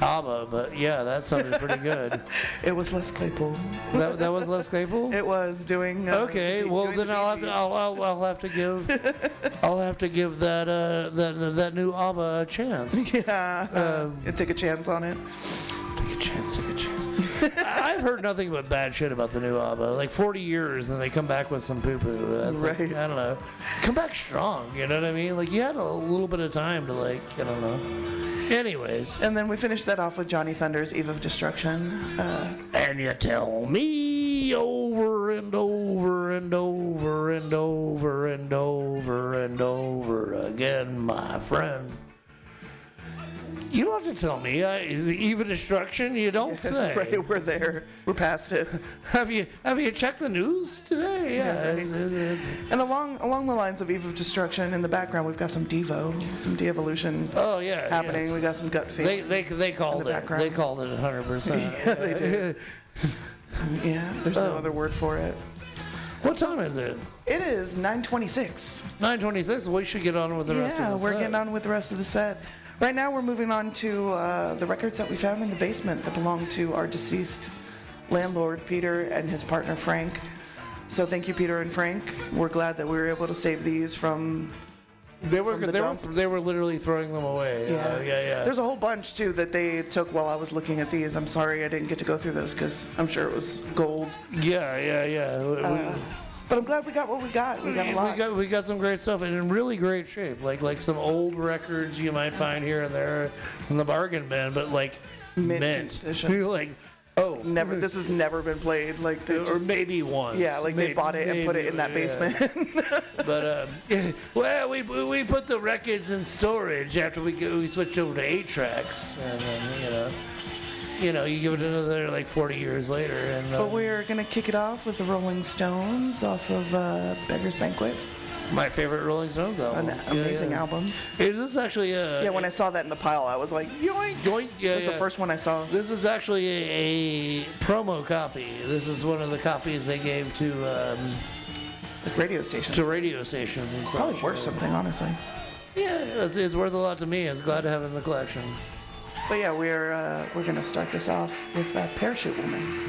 ABBA, but yeah, that sounded pretty good. it was Les Claypool. That, that was Les Claypool. It was doing. Uh, Okay, well doing then the I'll have to I'll, I'll, I'll have to give I'll have to give that uh that that new ABBA a chance. Yeah, Um, uh, take a chance on it. Take a chance. Take a chance. I've heard nothing but bad shit about the new ABBA. Like 40 years, and they come back with some poo poo. That's like, Right. I don't know. Come back strong. You know what I mean? Like you had a little bit of time to like. I don't know. Anyways. And then we finished that off with Johnny Thunder's Eve of Destruction. Uh, and you tell me over and over and over and over and over and over again, my friend. You don't have to tell me. I, the eve of destruction, you don't say. right, we're there. We're past it. Have you have you checked the news today? Yeah. right. it's- it's- it's- And along along the lines of Eve of Destruction, in the background we've got some Devo, some de-evolution Oh yeah. happening. yes. We got some gut feel. They they they called the it. background. They called it 100. percent Yeah, they did. yeah, there's no Oh. other word for it. What time is it? It is 9:26. 9:26. We should get on with the rest yeah, of the we're set. getting on with the rest of the set. Right now, we're moving on to uh, the records that we found in the basement that belong to our deceased landlord, Peter, and his partner, Frank. So thank you, Peter and Frank. We're glad that we were able to save these from. They were from the they were dump. they were literally throwing them away. Yeah. Uh, yeah, yeah. There's a whole bunch too that they took while I was looking at these. I'm sorry I didn't get to go through those because I'm sure it was gold. Yeah, yeah, yeah. Uh, but I'm glad we got what we got. We got a lot. We got we got some great stuff and in really great shape. Like like some old records you might find here and there in the bargain bin, but like Mint mint. condition. like oh, Never. This has never been played. Like they or just, maybe once. Yeah, like Maybe- they bought it and put it in that yeah. basement. But um, well, we we put the records in storage after we we switched over to eight tracks, and then you know, you know, you give it another like 40 years later, and uh, But we're gonna kick it off with the Rolling Stones off of uh, Beggar's Banquet. my favorite Rolling Stones album. An amazing yeah. album. Is this actually a Yeah, when I saw that in the pile, I was like, yoink! Yoink! Yeah, That's yeah. the first one I saw. This is actually a, a promo copy. This is one of the copies they gave to um, radio stations. to radio stations and stuff. Probably worth something, honestly. Yeah, it's, it's worth a lot to me. I was glad to have it in the collection. But yeah, we're uh, we're gonna start this off with uh, Parachute Woman.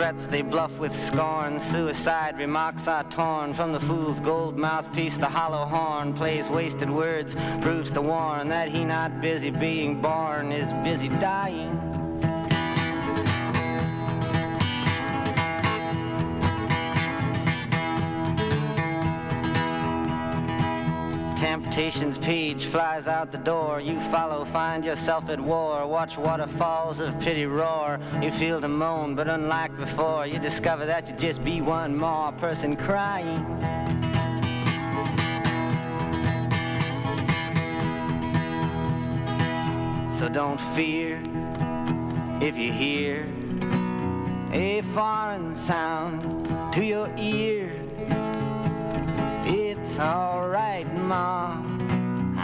Threats they bluff with scorn. Suicide remarks are torn from the fool's gold mouthpiece. The hollow horn plays wasted words, proves to warn that he not busy being born is busy dying. Temptation's page flies out the door. You follow, find yourself at war. Watch waterfalls of pity roar. You feel the moan, but unlike before, you discover that you just be one more person crying. So don't fear if you hear a foreign sound to your ear. It's alright, Ma.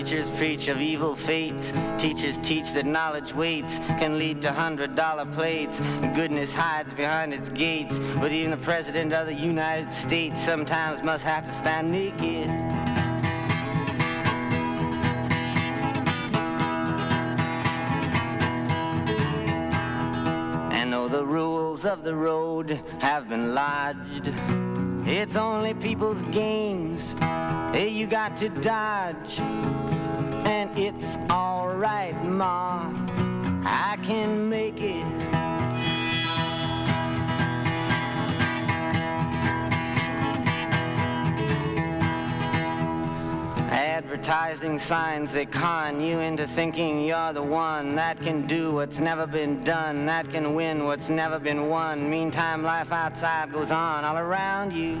Preachers preach of evil fates, teachers teach that knowledge waits, can lead to hundred dollar plates. Goodness hides behind its gates, but even the President of the United States sometimes must have to stand naked. And though the rules of the road have been lodged, it's only people's games. Hey, you got to dodge. And it's alright, Ma. I can make it. Advertising signs that con you into thinking you're the one that can do what's never been done, that can win what's never been won. Meantime, life outside goes on all around you.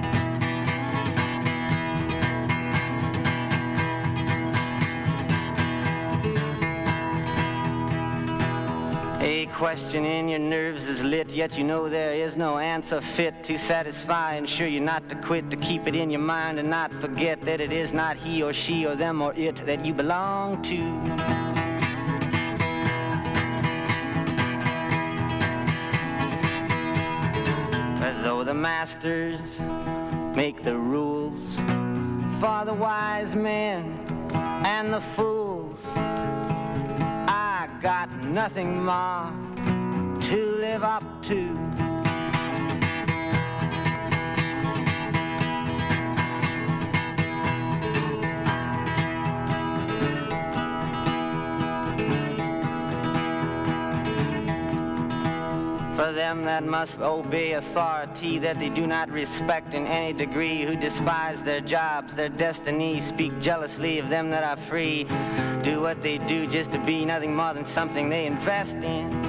A question in your nerves is lit, yet you know there is no answer fit to satisfy. Ensure you not to quit, to keep it in your mind and not forget that it is not he or she or them or it that you belong to. Though the masters make the rules for the wise men and the fools, got nothing more to live up to. For them that must obey authority that they do not respect in any degree, who despise their jobs, their destiny, speak jealously of them that are free, do what they do just to be nothing more than something they invest in.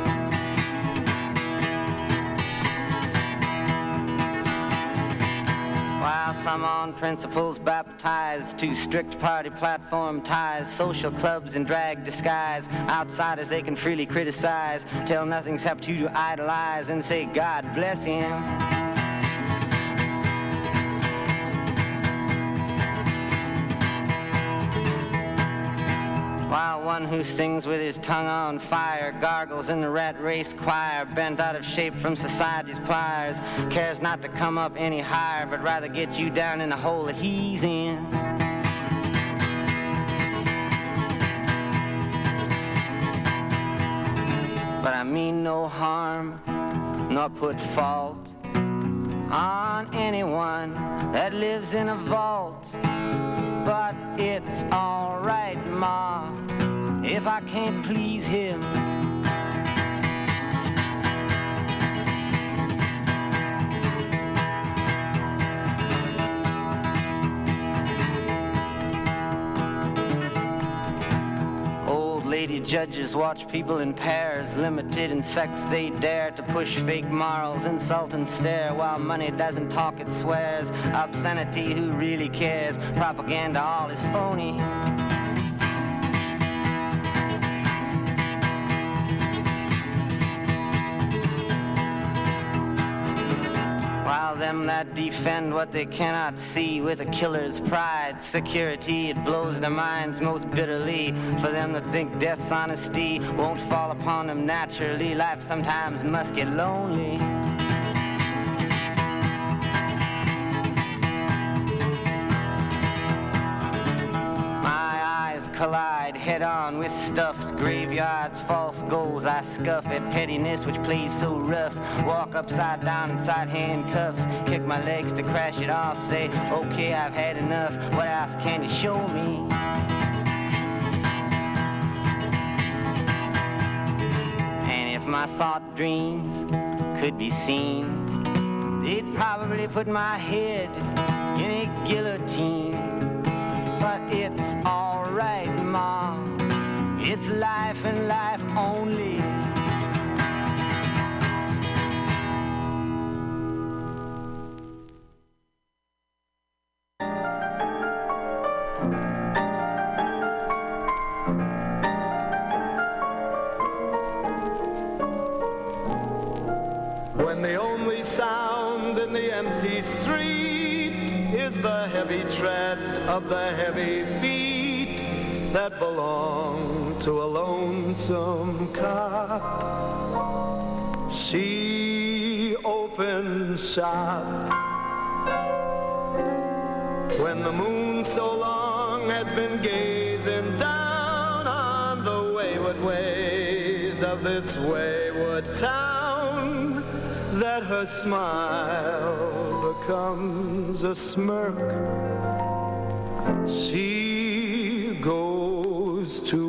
Some on principles baptized to strict party platform ties, social clubs in drag disguise, outsiders they can freely criticize, tell nothing except who to idolize and say God bless him. One who sings with his tongue on fire gargles in the rat race choir, bent out of shape from society's pliers, cares not to come up any higher, but rather get you down in the hole that he's in. But I mean no harm, nor put fault on anyone that lives in a vault. But it's alright, Ma, if I can't please him. Old lady judges watch people in pairs, limited in sex they dare to push fake morals, insult and stare, while money doesn't talk, it swears. Obscenity, who really cares? Propaganda, all is phony. While them that defend what they cannot see with a killer's pride, security, it blows their minds most bitterly. For them that think death's honesty won't fall upon them naturally, life sometimes must get lonely. Collide head on with stuffed graveyards, false goals. I scuff at pettiness which plays so rough. Walk upside down inside handcuffs, kick my legs to crash it off. Say, okay, I've had enough. What else can you show me? And if my thought dreams could be seen, they'd probably put my head in a guillotine. But it's alright, Ma. It's life and life only. When the only sound in the empty street is the heavy tread of the heavy feet that belong to a lonesome cop. She opens shop when the moon so long has been gazing down on the wayward ways of this wayward town that her smile becomes a smirk. She goes to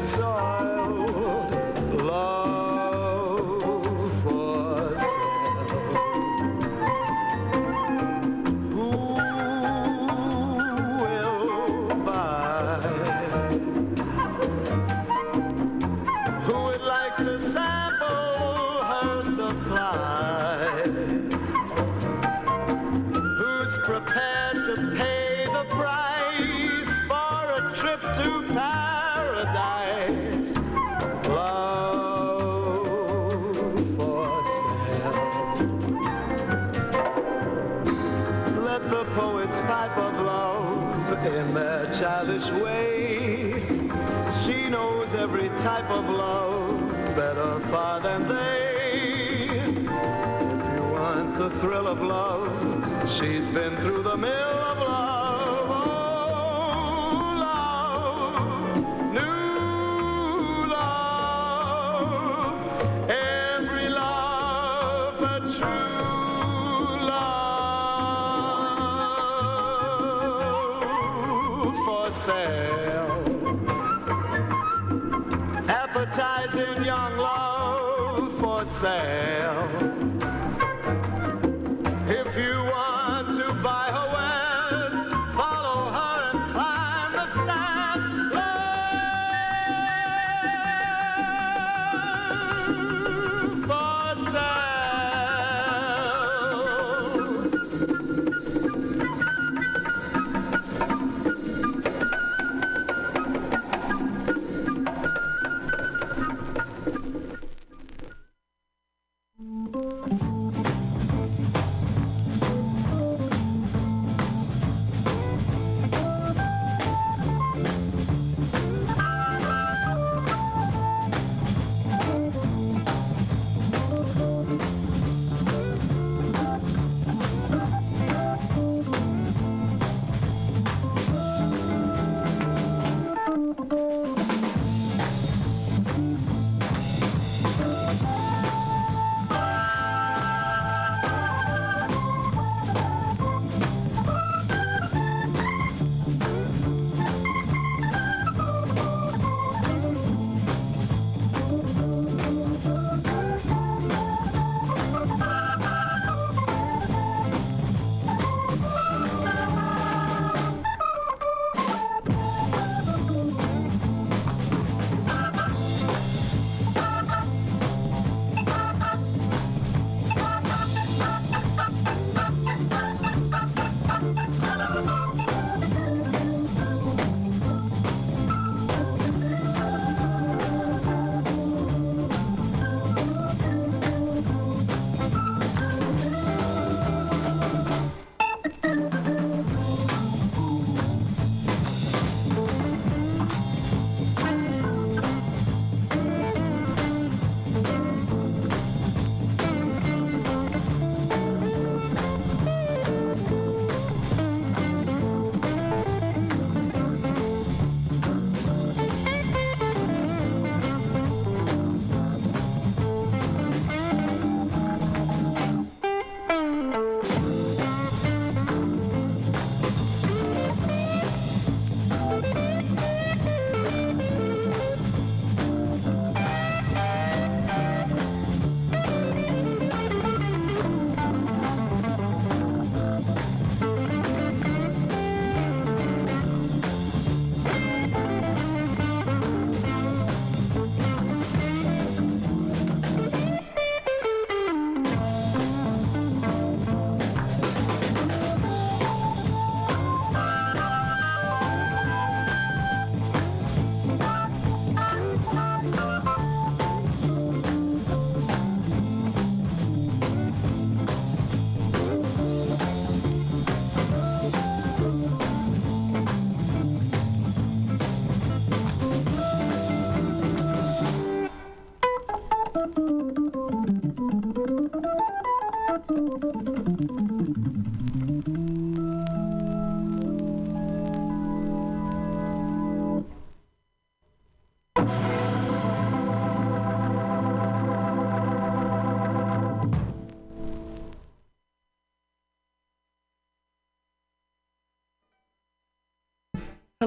slightly of love better far than they. If you want the thrill of love, she's been through the mill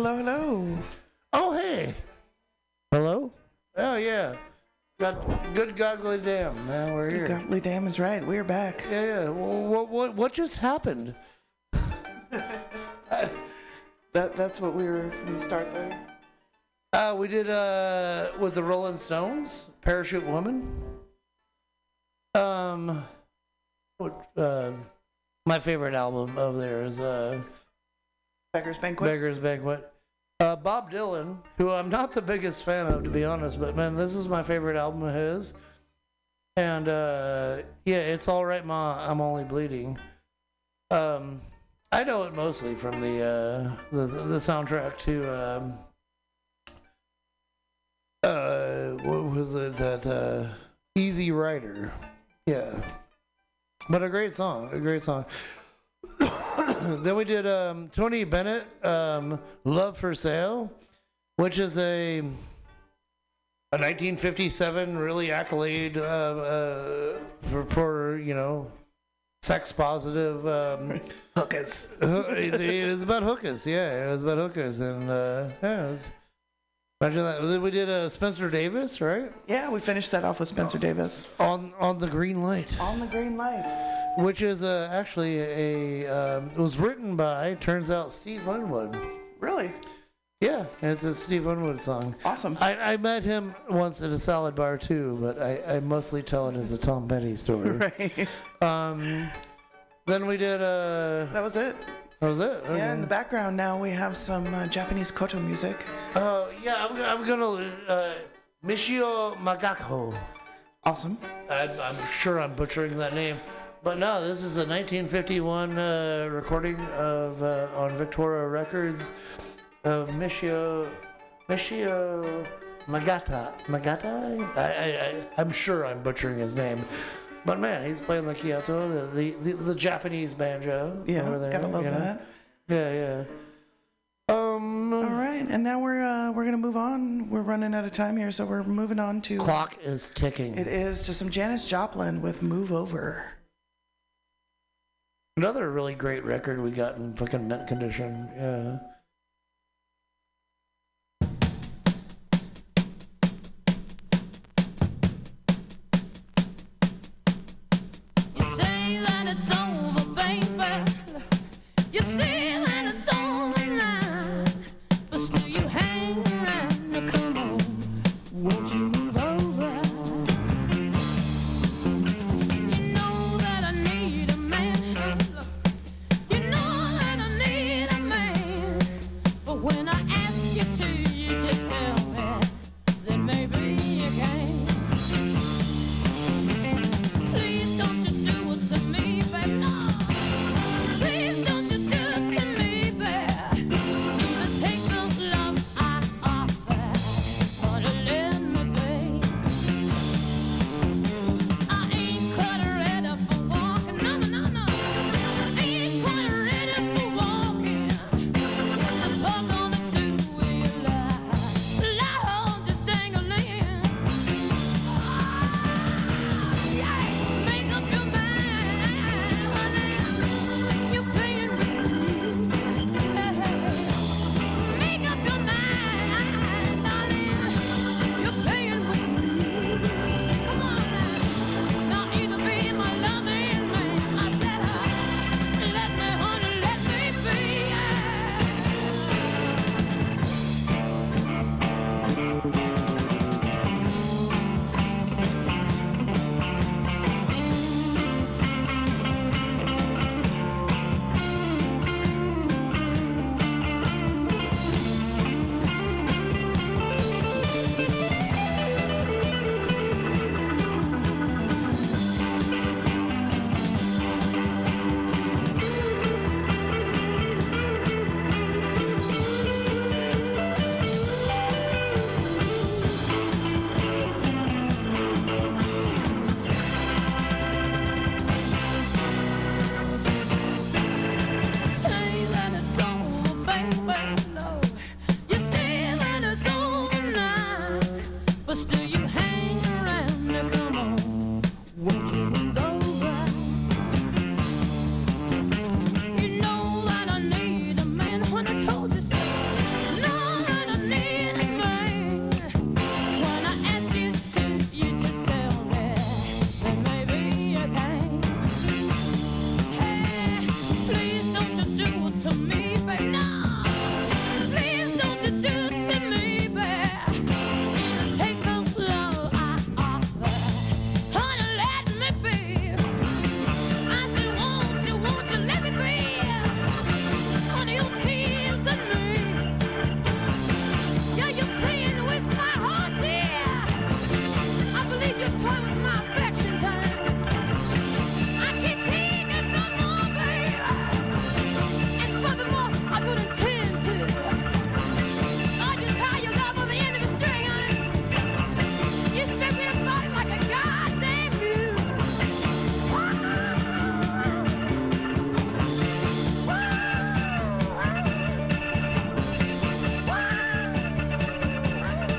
Hello, hello. Oh, hey. Hello? Oh, yeah. Got good goggly damn, man. We're here. Godly damn is right. We're back. Yeah, yeah. What, what, what just happened? That that's what we were from the start there. Uh, we did uh with the Rolling Stones, Parachute Woman. Um, what, uh, my favorite album of theirs, uh, Beggar's Banquet. Beggar's Banquet. Uh, Bob Dylan, who I'm not the biggest fan of, to be honest, but man, this is my favorite album of his. And uh, yeah, it's all right, Ma. I'm only bleeding. Um, I know it mostly from the uh, the the soundtrack to um, uh, what was it that uh, Easy Rider? Yeah, but a great song, a great song. then we did um, Tony Bennett, um, "Love for Sale," which is a a 1957 really accolade uh, uh, for, for you know sex positive um, hookers. it, it was about hookers, yeah. It was about hookers, and uh, yeah, it was. Imagine that. We did uh, Spencer Davis, right? Yeah, we finished that off with Spencer Davis. On on the green light. On the green light. Which is uh, actually a um, it was written by turns out Steve Winwood. Really? Yeah, it's a Steve Winwood song. Awesome. I, I met him once at a salad bar too, but I, I mostly tell it as a Tom Petty story. right. Um, then we did. Uh, That was it. that was it. Yeah, in the background now we have some uh, Japanese koto music. Uh, yeah, I'm, I'm gonna uh, Michio Magako. Awesome. I, I'm sure I'm butchering that name, but no, this is a 1951 uh, recording of uh, on Victoria Records of Michio Michio Magata Magata. I, I'm sure I'm butchering his name. But man, he's playing the Kyoto, the the, the, the Japanese banjo. Yeah, over there, gotta love you know? that. Yeah, yeah. Um, All right, and now we're uh, we're gonna move on. We're running out of time here, so we're moving on to Clock is ticking. It is to some Janis Joplin with "Move Over." Another really great record we got in fucking mint condition. Yeah.